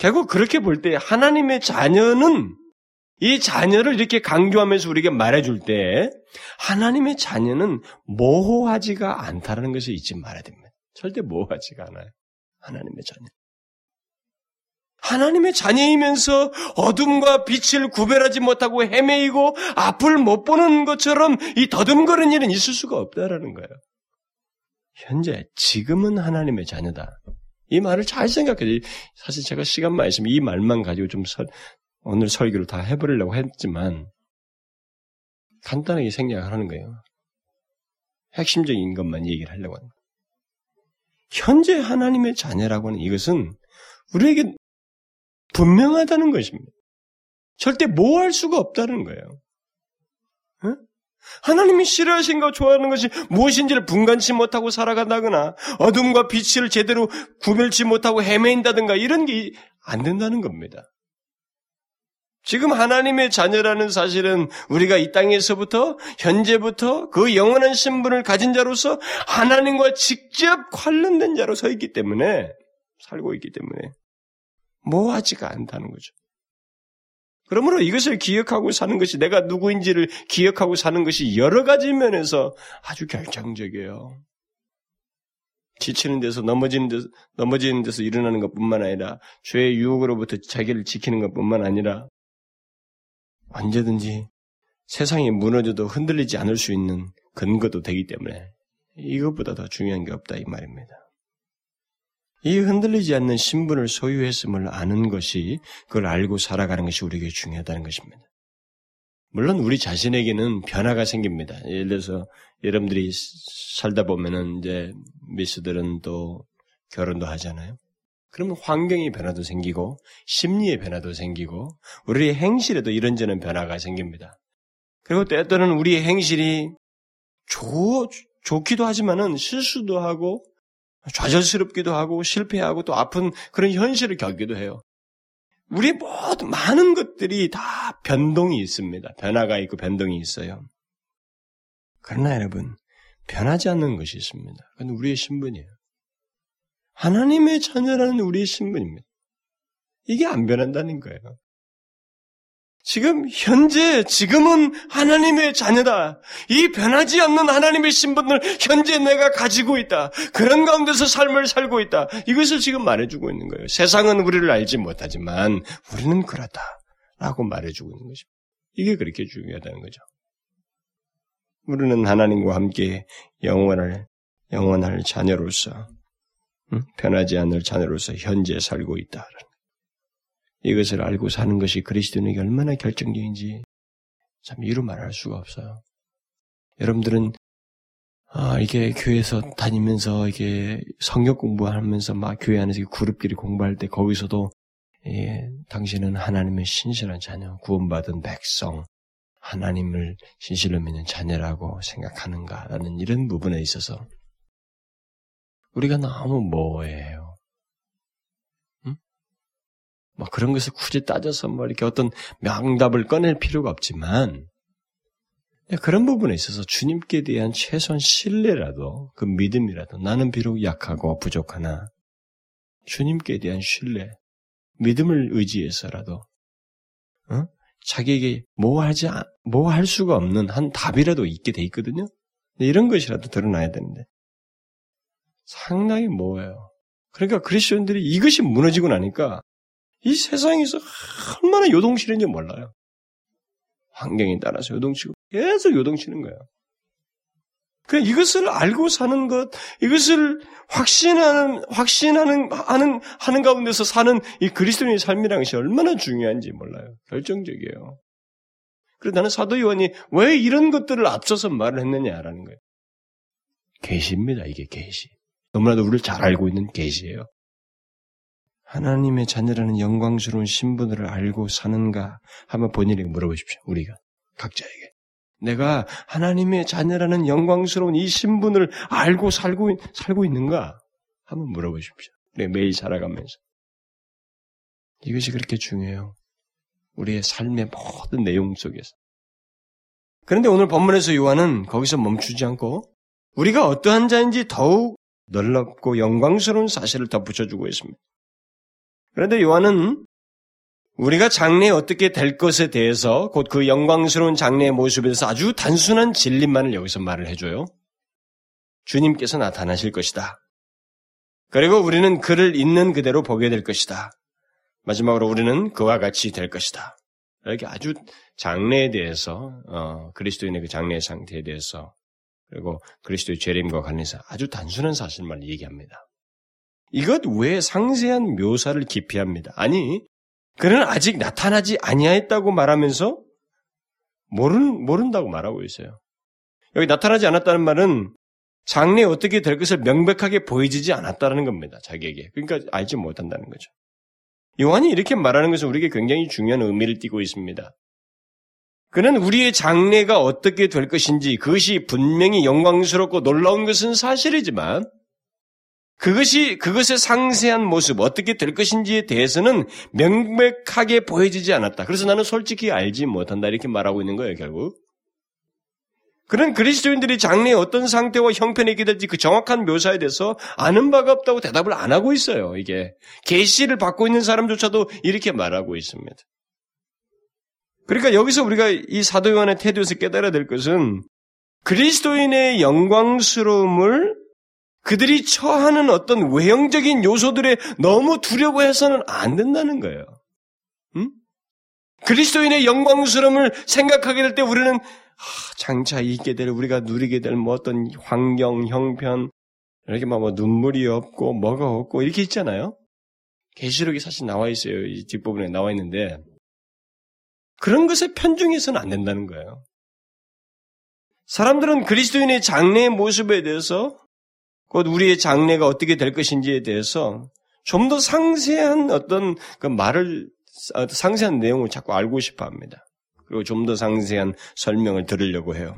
결국 그렇게 볼 때 하나님의 자녀는 이 자녀를 이렇게 강조하면서 우리에게 말해줄 때 하나님의 자녀는 모호하지가 않다는 것을 잊지 말아야 됩니다. 절대 모호하지가 않아요. 하나님의 자녀. 하나님의 자녀이면서 어둠과 빛을 구별하지 못하고 헤매이고 앞을 못 보는 것처럼 이 더듬거리는 일은 있을 수가 없다라는 거예요. 현재 지금은 하나님의 자녀다. 이 말을 잘 생각해요. 사실 제가 시간만 있으면 이 말만 가지고 좀 설, 오늘 설교를 다 해버리려고 했지만 간단하게 생략하는 거예요. 핵심적인 것만 얘기를 하려고 거예요. 현재 하나님의 자녀라고 하는 이것은 우리에게 분명하다는 것입니다. 절대 모호할 수가 없다는 거예요. 응? 하나님이 싫어하신 거 좋아하는 것이 무엇인지를 분간치 못하고 살아간다거나 어둠과 빛을 제대로 구별치 못하고 헤매인다든가 이런 게 안 된다는 겁니다. 지금 하나님의 자녀라는 사실은 우리가 이 땅에서부터 현재부터 그 영원한 신분을 가진 자로서 하나님과 직접 관련된 자로 서 있기 때문에 살고 있기 때문에 모호하지가 않다는 거죠. 그러므로 이것을 기억하고 사는 것이 내가 누구인지를 기억하고 사는 것이 여러 가지 면에서 아주 결정적이에요. 지치는 데서 넘어지는 데서 넘어지는 데서 일어나는 것뿐만 아니라 죄의 유혹으로부터 자기를 지키는 것뿐만 아니라 언제든지 세상이 무너져도 흔들리지 않을 수 있는 근거도 되기 때문에 이것보다 더 중요한 게 없다 이 말입니다. 이 흔들리지 않는 신분을 소유했음을 아는 것이 그걸 알고 살아가는 것이 우리에게 중요하다는 것입니다. 물론 우리 자신에게는 변화가 생깁니다. 예를 들어서 여러분들이 살다 보면은 이제 미스들은 또 결혼도 하잖아요. 그러면 환경의 변화도 생기고 심리의 변화도 생기고 우리의 행실에도 이런저런 변화가 생깁니다. 그리고 때때로는 우리의 행실이 좋, 좋기도 하지만은 실수도 하고 좌절스럽기도 하고 실패하고 또 아픈 그런 현실을 겪기도 해요. 우리 모든 많은 것들이 다 변동이 있습니다. 변화가 있고 변동이 있어요. 그러나 여러분, 변하지 않는 것이 있습니다. 그건 우리의 신분이에요. 하나님의 자녀라는 우리의 신분입니다. 이게 안 변한다는 거예요. 지금 현재 지금은 하나님의 자녀다. 이 변하지 않는 하나님의 신분을 현재 내가 가지고 있다. 그런 가운데서 삶을 살고 있다. 이것을 지금 말해주고 있는 거예요. 세상은 우리를 알지 못하지만 우리는 그렇다. 라고 말해주고 있는 것입니다. 이게 그렇게 중요하다는 거죠. 우리는 하나님과 함께 영원할 영원할 자녀로서 응? 변하지 않을 자녀로서 현재 살고 있다. 이것을 알고 사는 것이 그리스도인에게 얼마나 결정적인지 참 이루 말할 수가 없어요. 여러분들은 아, 이게 교회에서 다니면서 이게 성역 공부하면서 막 교회 안에서 그룹끼리 공부할 때 거기서도 예, 당신은 하나님의 신실한 자녀, 구원받은 백성, 하나님을 신실로 믿는 자녀라고 생각하는가라는 이런 부분에 있어서 우리가 너무 모호해요. 뭐 그런 것을 굳이 따져서 뭐 이렇게 어떤 명답을 꺼낼 필요가 없지만 그런 부분에 있어서 주님께 대한 최소한 신뢰라도 그 믿음이라도 나는 비록 약하고 부족하나 주님께 대한 신뢰, 믿음을 의지해서라도 어? 자기에게 뭐 하지 뭐 할 수가 없는 한 답이라도 있게 돼 있거든요. 이런 것이라도 드러나야 되는데 상당히 뭐예요. 그러니까 그리스도인들이 이것이 무너지고 나니까 이 세상에서 얼마나 요동치는지 몰라요. 환경에 따라서 요동치고 계속 요동치는 거예요. 그 이것을 알고 사는 것, 이것을 확신하는 확신하는 하는 하는 가운데서 사는 이 그리스도인의 삶이라는 것이 얼마나 중요한지 몰라요. 결정적이에요. 그래서 나는 사도 요한이 왜 이런 것들을 앞서서 말을 했느냐라는 거예요. 계시입니다. 이게 계시. 너무나도 우리를 잘 알고 있는 계시예요. 하나님의 자녀라는 영광스러운 신분을 알고 사는가 한번 본인에게 물어보십시오. 우리가 각자에게. 내가 하나님의 자녀라는 영광스러운 이 신분을 알고 살고, 살고 있는가? 한번 물어보십시오. 우리 매일 살아가면서. 이것이 그렇게 중요해요. 우리의 삶의 모든 내용 속에서. 그런데 오늘 본문에서 요한은 거기서 멈추지 않고 우리가 어떠한 자인지 더욱 넓고 영광스러운 사실을 더 붙여주고 있습니다. 그런데 요한은 우리가 장래에 어떻게 될 것에 대해서 곧 그 영광스러운 장래의 모습에 대해서 아주 단순한 진리만을 여기서 말을 해줘요. 주님께서 나타나실 것이다. 그리고 우리는 그를 있는 그대로 보게 될 것이다. 마지막으로 우리는 그와 같이 될 것이다. 이렇게 아주 장래에 대해서 어, 그리스도인의 그 장래의 상태에 대해서 그리고 그리스도의 죄림과 관련해서 아주 단순한 사실만 얘기합니다. 이것 외에 상세한 묘사를 기피합니다. 아니, 그는 아직 나타나지 아니하였다고 말하면서 모른, 모른다고 말하고 있어요. 여기 나타나지 않았다는 말은 장래에 어떻게 될 것을 명백하게 보여지지 않았다는 겁니다. 자기에게. 그러니까 알지 못한다는 거죠. 요한이 이렇게 말하는 것은 우리에게 굉장히 중요한 의미를 띠고 있습니다. 그는 우리의 장래가 어떻게 될 것인지 그것이 분명히 영광스럽고 놀라운 것은 사실이지만 그것이 그것의 상세한 모습 어떻게 될 것인지에 대해서는 명백하게 보여지지 않았다. 그래서 나는 솔직히 알지 못한다 이렇게 말하고 있는 거예요 결국. 그런 그리스도인들이 장래에 어떤 상태와 형편이 있게 될지 그 정확한 묘사에 대해서 아는 바가 없다고 대답을 안 하고 있어요. 이게 계시를 받고 있는 사람조차도 이렇게 말하고 있습니다. 그러니까 여기서 우리가 이 사도 요한의 태도에서 깨달아야 될 것은 그리스도인의 영광스러움을 그들이 처하는 어떤 외형적인 요소들에 너무 두려워해서는 안 된다는 거예요. 응? 그리스도인의 영광스러움을 생각하게 될 때 우리는 장차 있게 될 우리가 누리게 될 뭐 어떤 환경, 형편 이렇게 막 뭐 눈물이 없고 뭐가 없고 이렇게 있잖아요. 계시록이 사실 나와 있어요. 이 뒷부분에 나와 있는데 그런 것에 편중해서는 안 된다는 거예요. 사람들은 그리스도인의 장래의 모습에 대해서 곧 우리의 장래가 어떻게 될 것인지에 대해서 좀 더 상세한 어떤 그 말을 어, 상세한 내용을 자꾸 알고 싶어 합니다. 그리고 좀 더 상세한 설명을 들으려고 해요.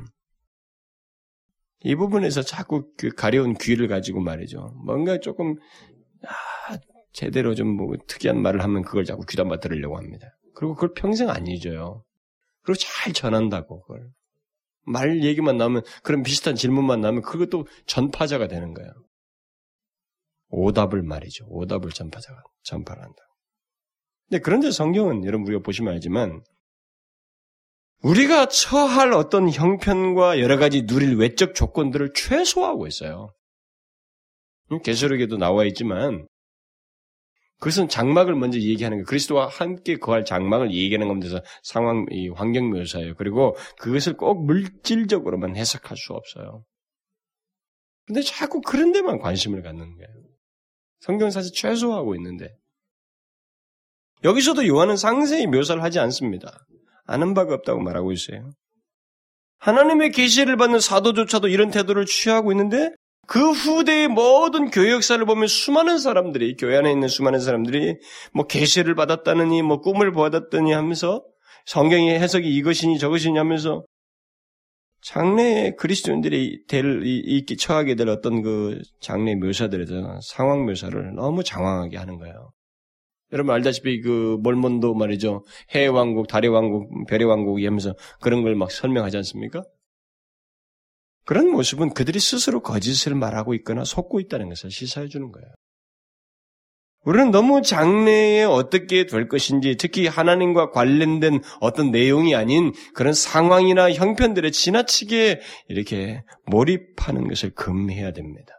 이 부분에서 자꾸 그 가려운 귀를 가지고 말이죠. 뭔가 조금 아, 제대로 좀 뭐 특이한 말을 하면 그걸 자꾸 귀담아 들으려고 합니다. 그리고 그걸 평생 안 잊어요. 그리고 잘 전한다고 그걸. 말 얘기만 나오면 그런 비슷한 질문만 나오면 그것도 전파자가 되는 거예요. 오답을 말이죠. 오답을 전파자가 전파를 한다. 근데 그런데 성경은 여러분 우리가 보시면 알지만 우리가 처할 어떤 형편과 여러 가지 누릴 외적 조건들을 최소화하고 있어요. 계시록에도 나와 있지만 그것은 장막을 먼저 얘기하는 거 그리스도와 함께 거할 장막을 얘기하는 겁니다. 상황, 이 환경 묘사예요. 그리고 그것을 꼭 물질적으로만 해석할 수 없어요. 근데 자꾸 그런 데만 관심을 갖는 거예요. 성경 사실 최소화하고 있는데. 여기서도 요한은 상세히 묘사를 하지 않습니다. 아는 바가 없다고 말하고 있어요. 하나님의 계시를 받는 사도조차도 이런 태도를 취하고 있는데 그 후대의 모든 교회 역사를 보면 수많은 사람들이 교회 안에 있는 수많은 사람들이 뭐 계시를 받았다느니 뭐 꿈을 보았다니 하면서 성경의 해석이 이것이니 저것이니 하면서 장래에 그리스도인들이 될 있기 처하게 될 어떤 그 장래 묘사들에 대한 상황 묘사를 너무 장황하게 하는 거예요. 여러분 알다시피 그 몰몬도 말이죠. 해 왕국, 달의 왕국, 별의 왕국 이 하면서 그런 걸 막 설명하지 않습니까? 그런 모습은 그들이 스스로 거짓을 말하고 있거나 속고 있다는 것을 시사해 주는 거예요. 우리는 너무 장래에 어떻게 될 것인지, 특히 하나님과 관련된 어떤 내용이 아닌 그런 상황이나 형편들에 지나치게 이렇게 몰입하는 것을 금해야 됩니다.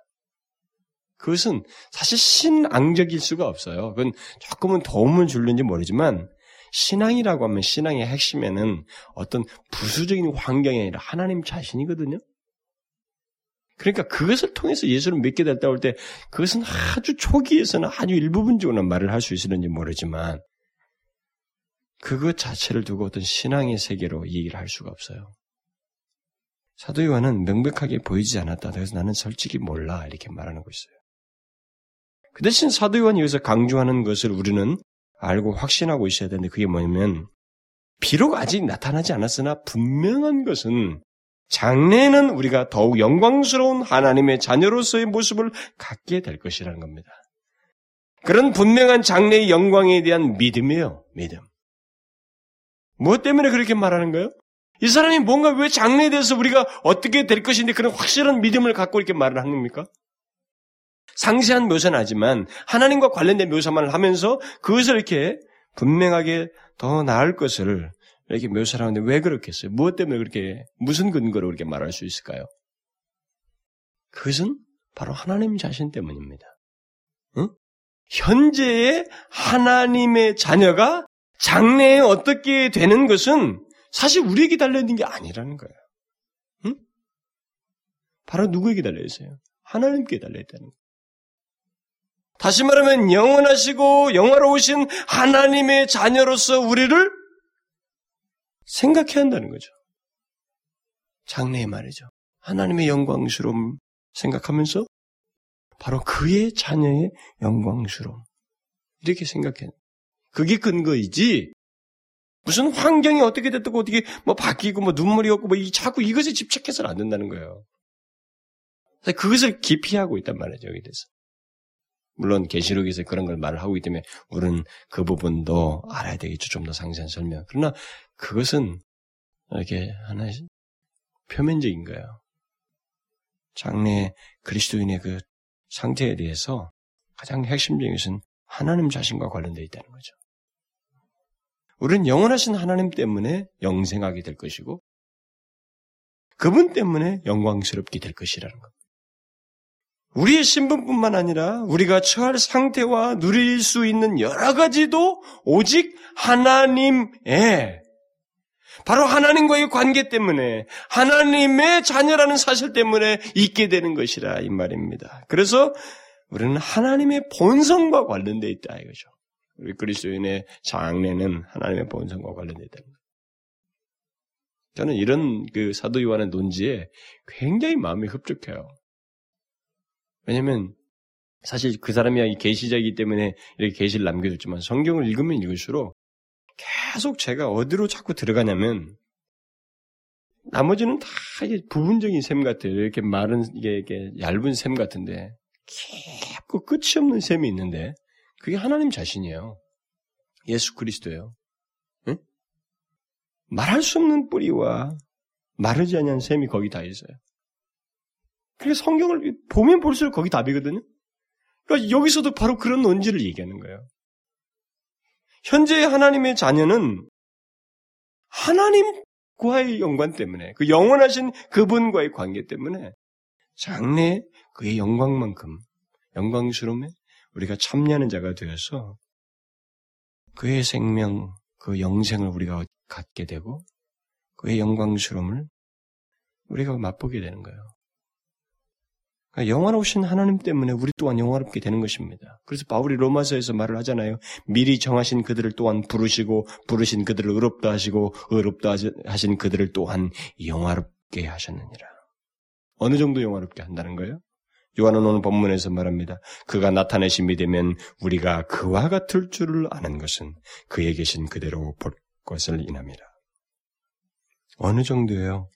그것은 사실 신앙적일 수가 없어요. 그건 조금은 도움을 줄는지 모르지만 신앙이라고 하면 신앙의 핵심에는 어떤 부수적인 환경이 아니라 하나님 자신이거든요. 그러니까 그것을 통해서 예수를 믿게 됐다 올때 그것은 아주 초기에서는 아주 일부분적으로 말을 할 수 있을는지 모르지만 그것 자체를 두고 어떤 신앙의 세계로 얘기를 할 수가 없어요. 사도 요한은 명백하게 보이지 않았다. 그래서 나는 솔직히 몰라. 이렇게 말하는 거 있어요. 그 대신 사도 요한이 여기서 강조하는 것을 우리는 알고 확신하고 있어야 되는데 그게 뭐냐면 비록 아직 나타나지 않았으나 분명한 것은 장래에는 우리가 더욱 영광스러운 하나님의 자녀로서의 모습을 갖게 될 것이라는 겁니다. 그런 분명한 장래의 영광에 대한 믿음이에요. 믿음. 무엇 때문에 그렇게 말하는 거예요? 이 사람이 뭔가 왜 장래에 대해서 우리가 어떻게 될 것인데 그런 확실한 믿음을 갖고 이렇게 말을 하는 겁니까? 상세한 묘사는 하지만 하나님과 관련된 묘사만을 하면서 그것을 이렇게 분명하게 더 나을 것을 이렇게 묘사를 하는데 왜 그렇겠어요? 무엇 때문에 그렇게 무슨 근거로 그렇게 말할 수 있을까요? 그것은 바로 하나님 자신 때문입니다. 응? 현재의 하나님의 자녀가 장래에 어떻게 되는 것은 사실 우리에게 달려있는 게 아니라는 거예요. 응? 바로 누구에게 달려있어요? 하나님께 달려있다는 거예요. 다시 말하면 영원하시고 영화로우신 하나님의 자녀로서 우리를 생각해야 한다는 거죠. 장래의 말이죠. 하나님의 영광스러움 생각하면서 바로 그의 자녀의 영광스러움 이렇게 생각해. 그게 근거이지. 무슨 환경이 어떻게 됐다고 어떻게 뭐 바뀌고 뭐 눈물이 없고 뭐 이 자꾸 이것에 집착해서는 안 된다는 거예요. 그것을 기피하고 있단 말이죠 여기 대해서. 물론 계시록에서 그런 걸 말을 하고 있기 때문에 우리는 그 부분도 알아야 되겠죠. 좀 더 상세한 설명. 그러나 그것은 이렇게 하나의 표면적인 거예요. 장래 그리스도인의 그 상태에 대해서 가장 핵심적인 것은 하나님 자신과 관련되어 있다는 거죠. 우리는 영원하신 하나님 때문에 영생하게 될 것이고 그분 때문에 영광스럽게 될 것이라는 것. 우리의 신분뿐만 아니라 우리가 처할 상태와 누릴 수 있는 여러 가지도 오직 하나님의 바로 하나님과의 관계 때문에 하나님의 자녀라는 사실 때문에 있게 되는 것이라 이 말입니다. 그래서 우리는 하나님의 본성과 관련되어 있다 이거죠. 우리 그리스도인의 장래는 하나님의 본성과 관련되어 있다. 저는 이런 그 사도 요한의 논지에 굉장히 마음이 흡족해요. 왜냐면 사실 그 사람이 계시자이기 때문에 이렇게 계시를 남겨줬지만 성경을 읽으면 읽을수록 계속 제가 어디로 자꾸 들어가냐면 나머지는 다 이게 부분적인 셈 같아요. 이렇게 마른 이게, 이게 얇은 셈 같은데 깊고 끝이 없는 셈이 있는데 그게 하나님 자신이에요. 예수 그리스도예요. 응? 말할 수 없는 뿌리와 마르지 않은 셈이 거기 다 있어요. 그러니까 성경을 보면 볼수록 거기 답이거든요. 그러니까 여기서도 바로 그런 논지를 얘기하는 거예요. 현재 하나님의 자녀는 하나님과의 연관 때문에, 그 영원하신 그분과의 관계 때문에 장래 그의 영광만큼, 영광스러움에 우리가 참여하는 자가 되어서 그의 생명, 그 영생을 우리가 갖게 되고 그의 영광스러움을 우리가 맛보게 되는 거예요. 그러니까 영화로우신 하나님 때문에 우리 또한 영화롭게 되는 것입니다. 그래서 바울이 로마서에서 말을 하잖아요. 미리 정하신 그들을 또한 부르시고 부르신 그들을 의롭다 하시고 의롭다 하신 그들을 또한 영화롭게 하셨느니라. 어느 정도 영화롭게 한다는 거예요? 요한은 오늘 본문에서 말합니다. 그가 나타내심이 되면 우리가 그와 같을 줄을 아는 것은 그에 계신 그대로 볼 것을 인함이라. 어느 정도예요?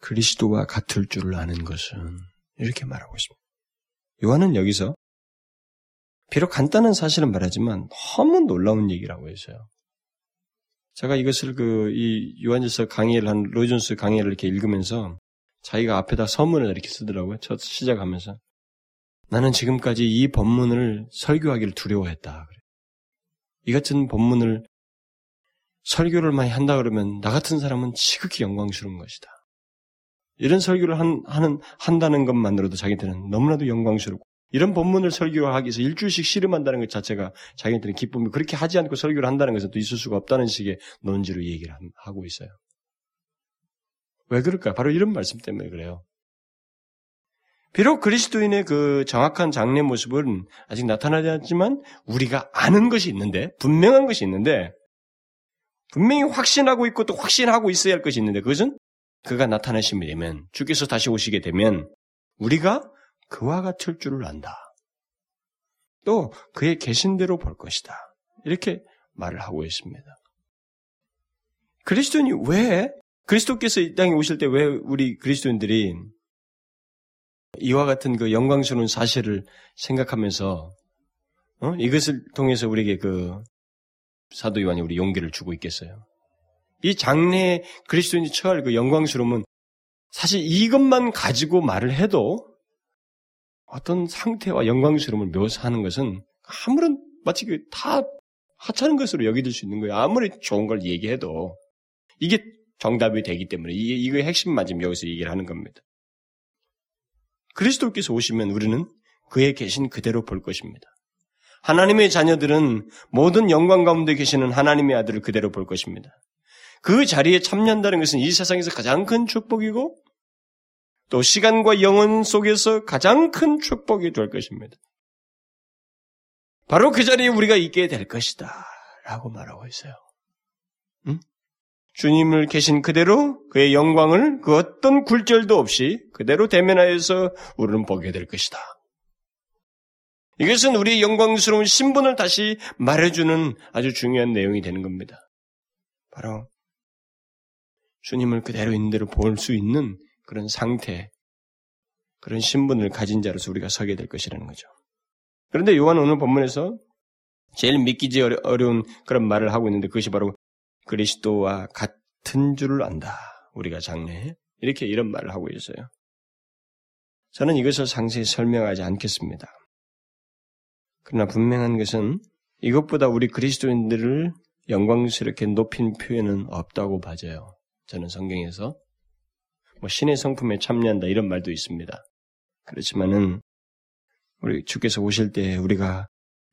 그리스도와 같을 줄을 아는 것은 이렇게 말하고 있습니다. 요한은 여기서 비록 간단한 사실은 말하지만 너무 놀라운 얘기라고 했어요. 제가 이것을 그 이 요한일서 강의를 한 로이존스 강의를 이렇게 읽으면서 자기가 앞에다 서문을 이렇게 쓰더라고요. 첫 시작하면서 나는 지금까지 이 본문을 설교하기를 두려워했다. 이 같은 본문을 설교를 많이 한다 그러면 나 같은 사람은 지극히 영광스러운 것이다. 이런 설교를 한, 하는, 한다는 것만으로도 자기들은 너무나도 영광스럽고, 이런 본문을 설교하기 위해서 일주일씩 씨름한다는 것 자체가 자기들은 기쁨이 그렇게 하지 않고 설교를 한다는 것은 또 있을 수가 없다는 식의 논지로 얘기를 하고 있어요. 왜 그럴까? 바로 이런 말씀 때문에 그래요. 비록 그리스도인의 그 정확한 장래 모습은 아직 나타나지 않지만 우리가 아는 것이 있는데, 분명한 것이 있는데, 분명히 확신하고 있고 또 확신하고 있어야 할 것이 있는데, 그것은 그가 나타나시면 되면, 주께서 다시 오시게 되면, 우리가 그와 같을 줄을 안다. 또 그의 계신 대로 볼 것이다. 이렇게 말을 하고 있습니다. 그리스도인이 왜 그리스도께서 이 땅에 오실 때 왜 우리 그리스도인들이 이와 같은 그 영광스러운 사실을 생각하면서 어? 이것을 통해서 우리에게 그 사도 요한이 우리 용기를 주고 있겠어요. 이 장래 그리스도인이 처할 그 영광스러움은 사실 이것만 가지고 말을 해도 어떤 상태와 영광스러움을 묘사하는 것은 아무런 마치 그다 하찮은 것으로 여겨질 수 있는 거예요. 아무리 좋은 걸 얘기해도 이게 정답이 되기 때문에 이게 이거의 핵심 맞으면 여기서 얘기를 하는 겁니다. 그리스도께서 오시면 우리는 그의 계신 그대로 볼 것입니다. 하나님의 자녀들은 모든 영광 가운데 계시는 하나님의 아들을 그대로 볼 것입니다. 그 자리에 참여한다는 것은 이 세상에서 가장 큰 축복이고 또 시간과 영혼 속에서 가장 큰 축복이 될 것입니다. 바로 그 자리에 우리가 있게 될 것이다. 라고 말하고 있어요. 응? 주님을 계신 그대로 그의 영광을 그 어떤 굴절도 없이 그대로 대면하여서 우리는 보게 될 것이다. 이것은 우리의 영광스러운 신분을 다시 말해주는 아주 중요한 내용이 되는 겁니다. 바로 주님을 그대로 있는 대로 볼 수 있는 그런 상태, 그런 신분을 가진 자로서 우리가 서게 될 것이라는 거죠. 그런데 요한 오늘 본문에서 제일 믿기지 어려운 그런 말을 하고 있는데 그것이 바로 그리스도와 같은 줄을 안다. 우리가 장래에. 이렇게 이런 말을 하고 있어요. 저는 이것을 상세히 설명하지 않겠습니다. 그러나 분명한 것은 이것보다 우리 그리스도인들을 영광스럽게 높인 표현은 없다고 봐져요. 저는 성경에서. 뭐 신의 성품에 참여한다 이런 말도 있습니다. 그렇지만은 우리 주께서 오실 때 우리가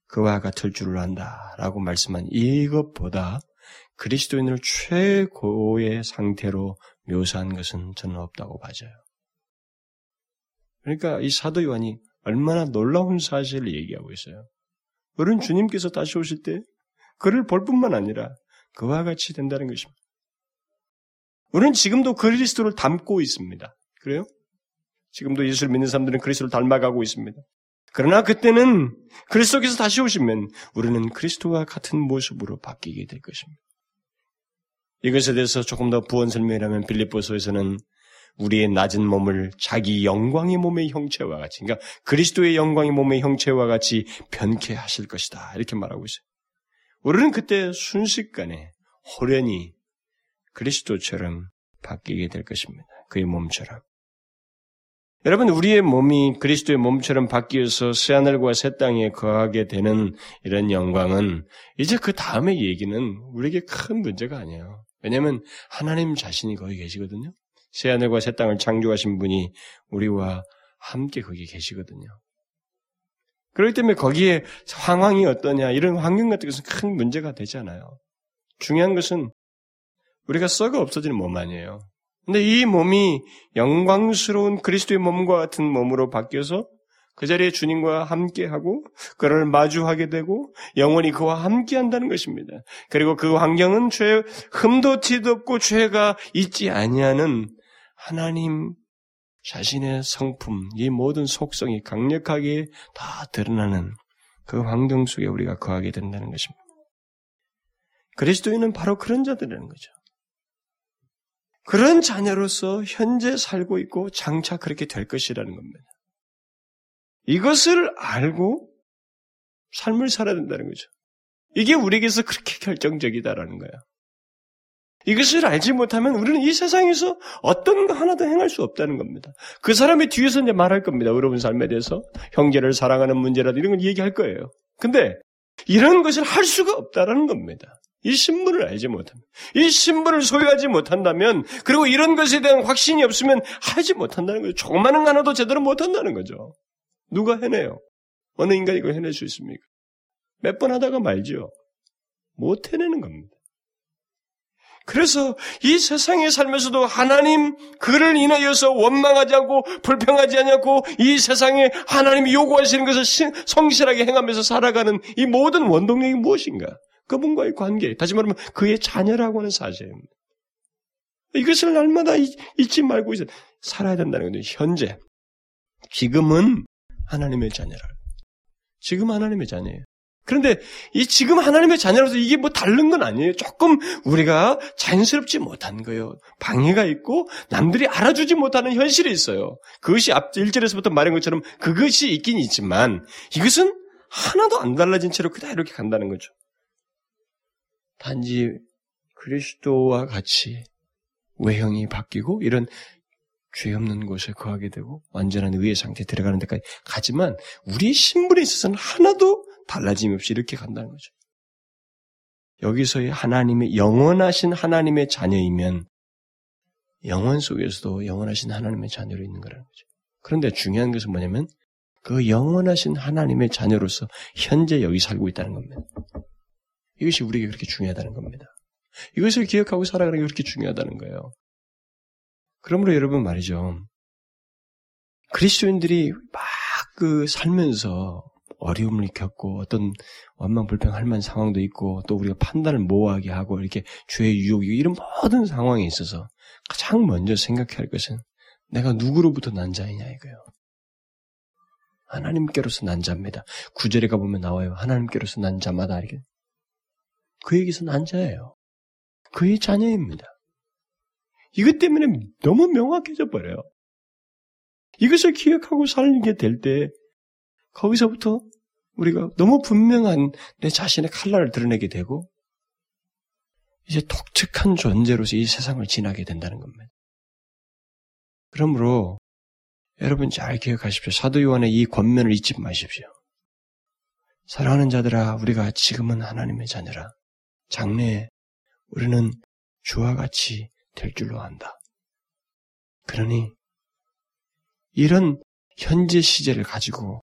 그와 같을 줄을 안다라고 말씀한 이것보다 그리스도인을 최고의 상태로 묘사한 것은 저는 없다고 봐져요. 그러니까 이 사도 요한이 얼마나 놀라운 사실을 얘기하고 있어요. 어른 주님께서 다시 오실 때 그를 볼 뿐만 아니라 그와 같이 된다는 것입니다. 우리는 지금도 그리스도를 닮고 있습니다. 그래요? 지금도 예수를 믿는 사람들은 그리스도를 닮아가고 있습니다. 그러나 그때는 그리스도께서 다시 오시면 우리는 그리스도와 같은 모습으로 바뀌게 될 것입니다. 이것에 대해서 조금 더 부언 설명이라면 빌립보서에서는 우리의 낮은 몸을 자기 영광의 몸의 형체와 같이, 그러니까 그리스도의 영광의 몸의 형체와 같이 변케 하실 것이다. 이렇게 말하고 있어요. 우리는 그때 순식간에 호련히 그리스도처럼 바뀌게 될 것입니다. 그의 몸처럼. 여러분, 우리의 몸이 그리스도의 몸처럼 바뀌어서 새하늘과 새 땅에 거하게 되는 이런 영광은 이제 그 다음의 얘기는 우리에게 큰 문제가 아니에요. 왜냐하면 하나님 자신이 거기 계시거든요. 새하늘과 새 땅을 창조하신 분이 우리와 함께 거기 계시거든요. 그렇기 때문에 거기에 상황이 어떠냐, 이런 환경 같은 것은 큰 문제가 되지 않아요. 중요한 것은 우리가 썩어 없어지는 몸 아니에요. 근데 이 몸이 영광스러운 그리스도의 몸과 같은 몸으로 바뀌어서 그 자리에 주님과 함께하고 그를 마주하게 되고 영원히 그와 함께한다는 것입니다. 그리고 그 환경은 죄 흠도 티도 없고 죄가 있지 아니하는 하나님 자신의 성품, 이 모든 속성이 강력하게 다 드러나는 그 환경 속에 우리가 거하게 된다는 것입니다. 그리스도인은 바로 그런 자들이라는 거죠. 그런 자녀로서 현재 살고 있고 장차 그렇게 될 것이라는 겁니다. 이것을 알고 삶을 살아야 된다는 거죠. 이게 우리에게서 그렇게 결정적이다라는 거야. 이것을 알지 못하면 우리는 이 세상에서 어떤 거 하나도 행할 수 없다는 겁니다. 그 사람이 뒤에서 이제 말할 겁니다. 어려운 삶에 대해서 형제를 사랑하는 문제라도 이런 걸 얘기할 거예요. 근데 이런 것을 할 수가 없다라는 겁니다. 이 신분을 알지 못합니다. 이 신분을 소유하지 못한다면, 그리고 이런 것에 대한 확신이 없으면 하지 못한다는 거죠. 조그마한 하나도 제대로 못한다는 거죠. 누가 해내요? 어느 인간이 이걸 해낼 수 있습니까? 몇 번 하다가 말죠. 못 해내는 겁니다. 그래서 이 세상에 살면서도 하나님 그를 인하여서 원망하지 않고 불평하지 않고 이 세상에 하나님이 요구하시는 것을 성실하게 행하면서 살아가는 이 모든 원동력이 무엇인가? 그분과의 관계, 다시 말하면 그의 자녀라고 하는 사실입니다. 이것을 날마다 잊지 말고 살아야 된다는 거죠. 현재. 지금은 하나님의 자녀라. 지금 하나님의 자녀예요. 그런데 이 지금 하나님의 자녀로서 이게 뭐 다른 건 아니에요. 조금 우리가 자연스럽지 못한 거예요. 방해가 있고 남들이 알아주지 못하는 현실이 있어요. 그것이 앞 1절에서부터 말한 것처럼 그것이 있긴 있지만 이것은 하나도 안 달라진 채로 그다 이렇게 간다는 거죠. 단지 그리스도와 같이 외형이 바뀌고 이런 죄 없는 곳에 거하게 되고 완전한 의의 상태에 들어가는 데까지 가지만 우리 신분에 있어서는 하나도 달라짐 없이 이렇게 간다는 거죠. 여기서의 하나님의 영원하신 하나님의 자녀이면 영원 속에서도 영원하신 하나님의 자녀로 있는 거라는 거죠. 그런데 중요한 것은 뭐냐면 그 영원하신 하나님의 자녀로서 현재 여기 살고 있다는 겁니다. 이것이 우리에게 그렇게 중요하다는 겁니다. 이것을 기억하고 살아가는 게 그렇게 중요하다는 거예요. 그러므로 여러분 말이죠. 그리스도인들이 막 그 살면서 어려움을 겪고 어떤 원망불평할 만한 상황도 있고 또 우리가 판단을 모호하게 하고 이렇게 죄의 유혹이 이런 모든 상황에 있어서 가장 먼저 생각해야 할 것은 내가 누구로부터 난 자이냐 이거예요. 하나님께로서 난 자입니다. 구절에 가보면 나와요. 하나님께로서 난 자마다 이렇게 그에게서 난 자예요. 그의 자녀입니다. 이것 때문에 너무 명확해져 버려요. 이것을 기억하고 살게 될 때, 거기서부터 우리가 너무 분명한 내 자신의 칼날을 드러내게 되고, 이제 독특한 존재로서 이 세상을 지나게 된다는 겁니다. 그러므로, 여러분 잘 기억하십시오. 사도 요한의 이 권면을 잊지 마십시오. 사랑하는 자들아, 우리가 지금은 하나님의 자녀라. 장래에 우리는 주와 같이 될 줄로 안다. 그러니 이런 현재 시제를 가지고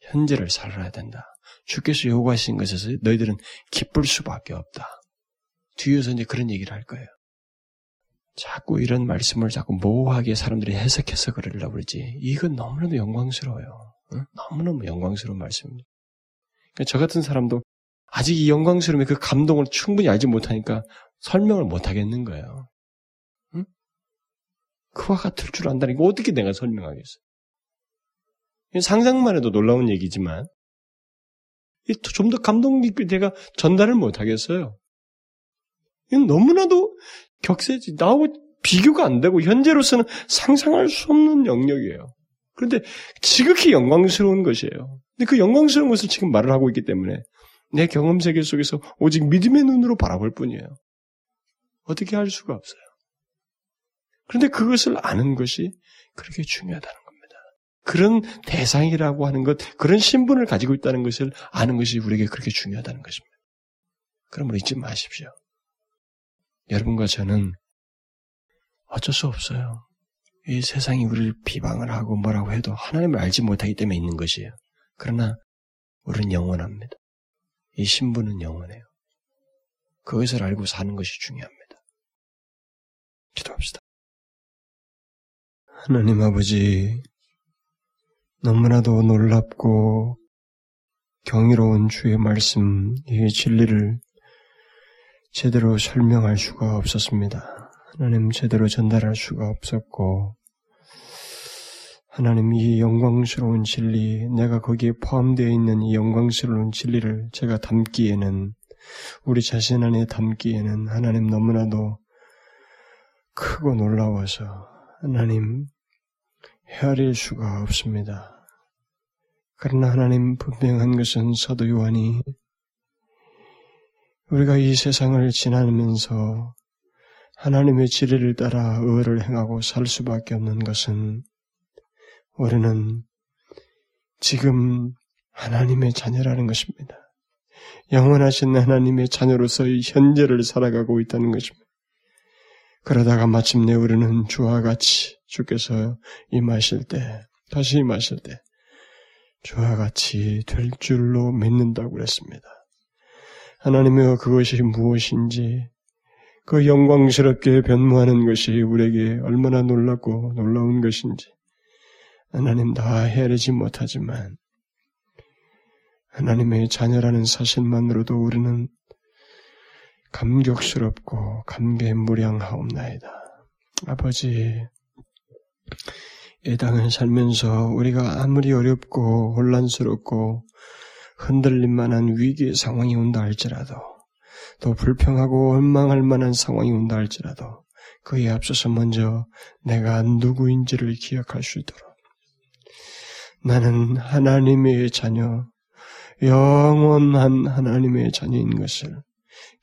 현재를 살아야 된다. 주께서 요구하신 것에서 너희들은 기쁠 수밖에 없다. 뒤에서 이제 그런 얘기를 할 거예요. 자꾸 이런 말씀을 자꾸 모호하게 사람들이 해석해서 그러려고 그러지. 이건 너무나도 영광스러워요. 응? 너무너무 영광스러운 말씀입니다. 그러니까 저 같은 사람도 아직 이 영광스러움의 그 감동을 충분히 알지 못하니까 설명을 못 하겠는 거예요. 응? 그와 같을 줄 안다니까 어떻게 내가 설명하겠어요? 상상만 해도 놀라운 얘기지만 좀 더 감동 깊게 내가 전달을 못 하겠어요. 너무나도 격세지 나하고 비교가 안 되고 현재로서는 상상할 수 없는 영역이에요. 그런데 지극히 영광스러운 것이에요. 근데 그 영광스러운 것을 지금 말을 하고 있기 때문에 내 경험 세계 속에서 오직 믿음의 눈으로 바라볼 뿐이에요. 어떻게 할 수가 없어요. 그런데 그것을 아는 것이 그렇게 중요하다는 겁니다. 그런 대상이라고 하는 것, 그런 신분을 가지고 있다는 것을 아는 것이 우리에게 그렇게 중요하다는 것입니다. 그러므로 잊지 마십시오. 여러분과 저는 어쩔 수 없어요. 이 세상이 우리를 비방을 하고 뭐라고 해도 하나님을 알지 못하기 때문에 있는 것이에요. 그러나 우리는 영원합니다. 이 신분은 영원해요. 그것을 알고 사는 것이 중요합니다. 기도합시다. 하나님 아버지, 너무나도 놀랍고 경이로운 주의 말씀, 이 진리를 제대로 설명할 수가 없었습니다. 하나님 제대로 전달할 수가 없었고, 하나님 이 영광스러운 진리, 내가 거기에 포함되어 있는 이 영광스러운 진리를 제가 담기에는, 우리 자신 안에 담기에는 하나님 너무나도 크고 놀라워서 하나님 헤아릴 수가 없습니다. 그러나 하나님 분명한 것은 사도 요한이 우리가 이 세상을 지나면서 하나님의 지리를 따라 의를 행하고 살 수밖에 없는 것은 우리는 지금 하나님의 자녀라는 것입니다. 영원하신 하나님의 자녀로서의 현재를 살아가고 있다는 것입니다. 그러다가 마침내 우리는 주와 같이 주께서 임하실 때, 다시 임하실 때, 주와 같이 될 줄로 믿는다고 그랬습니다. 하나님의 그것이 무엇인지, 그 영광스럽게 변모하는 것이 우리에게 얼마나 놀랍고 놀라운 것인지, 하나님 다 헤아리지 못하지만, 하나님의 자녀라는 사실만으로도 우리는 감격스럽고 감개무량하옵나이다. 아버지, 이 땅을 살면서 우리가 아무리 어렵고 혼란스럽고 흔들릴 만한 위기의 상황이 온다 할지라도 또 불평하고 원망할 만한 상황이 온다 할지라도 그에 앞서서 먼저 내가 누구인지를 기억할 수 있도록 나는 하나님의 자녀, 영원한 하나님의 자녀인 것을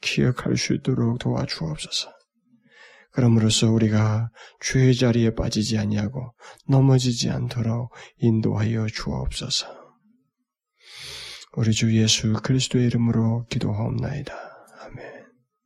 기억할 수 있도록 도와주옵소서. 그럼으로써 우리가 죄의 자리에 빠지지 아니하고 넘어지지 않도록 인도하여 주옵소서. 우리 주 예수 그리스도의 이름으로 기도하옵나이다.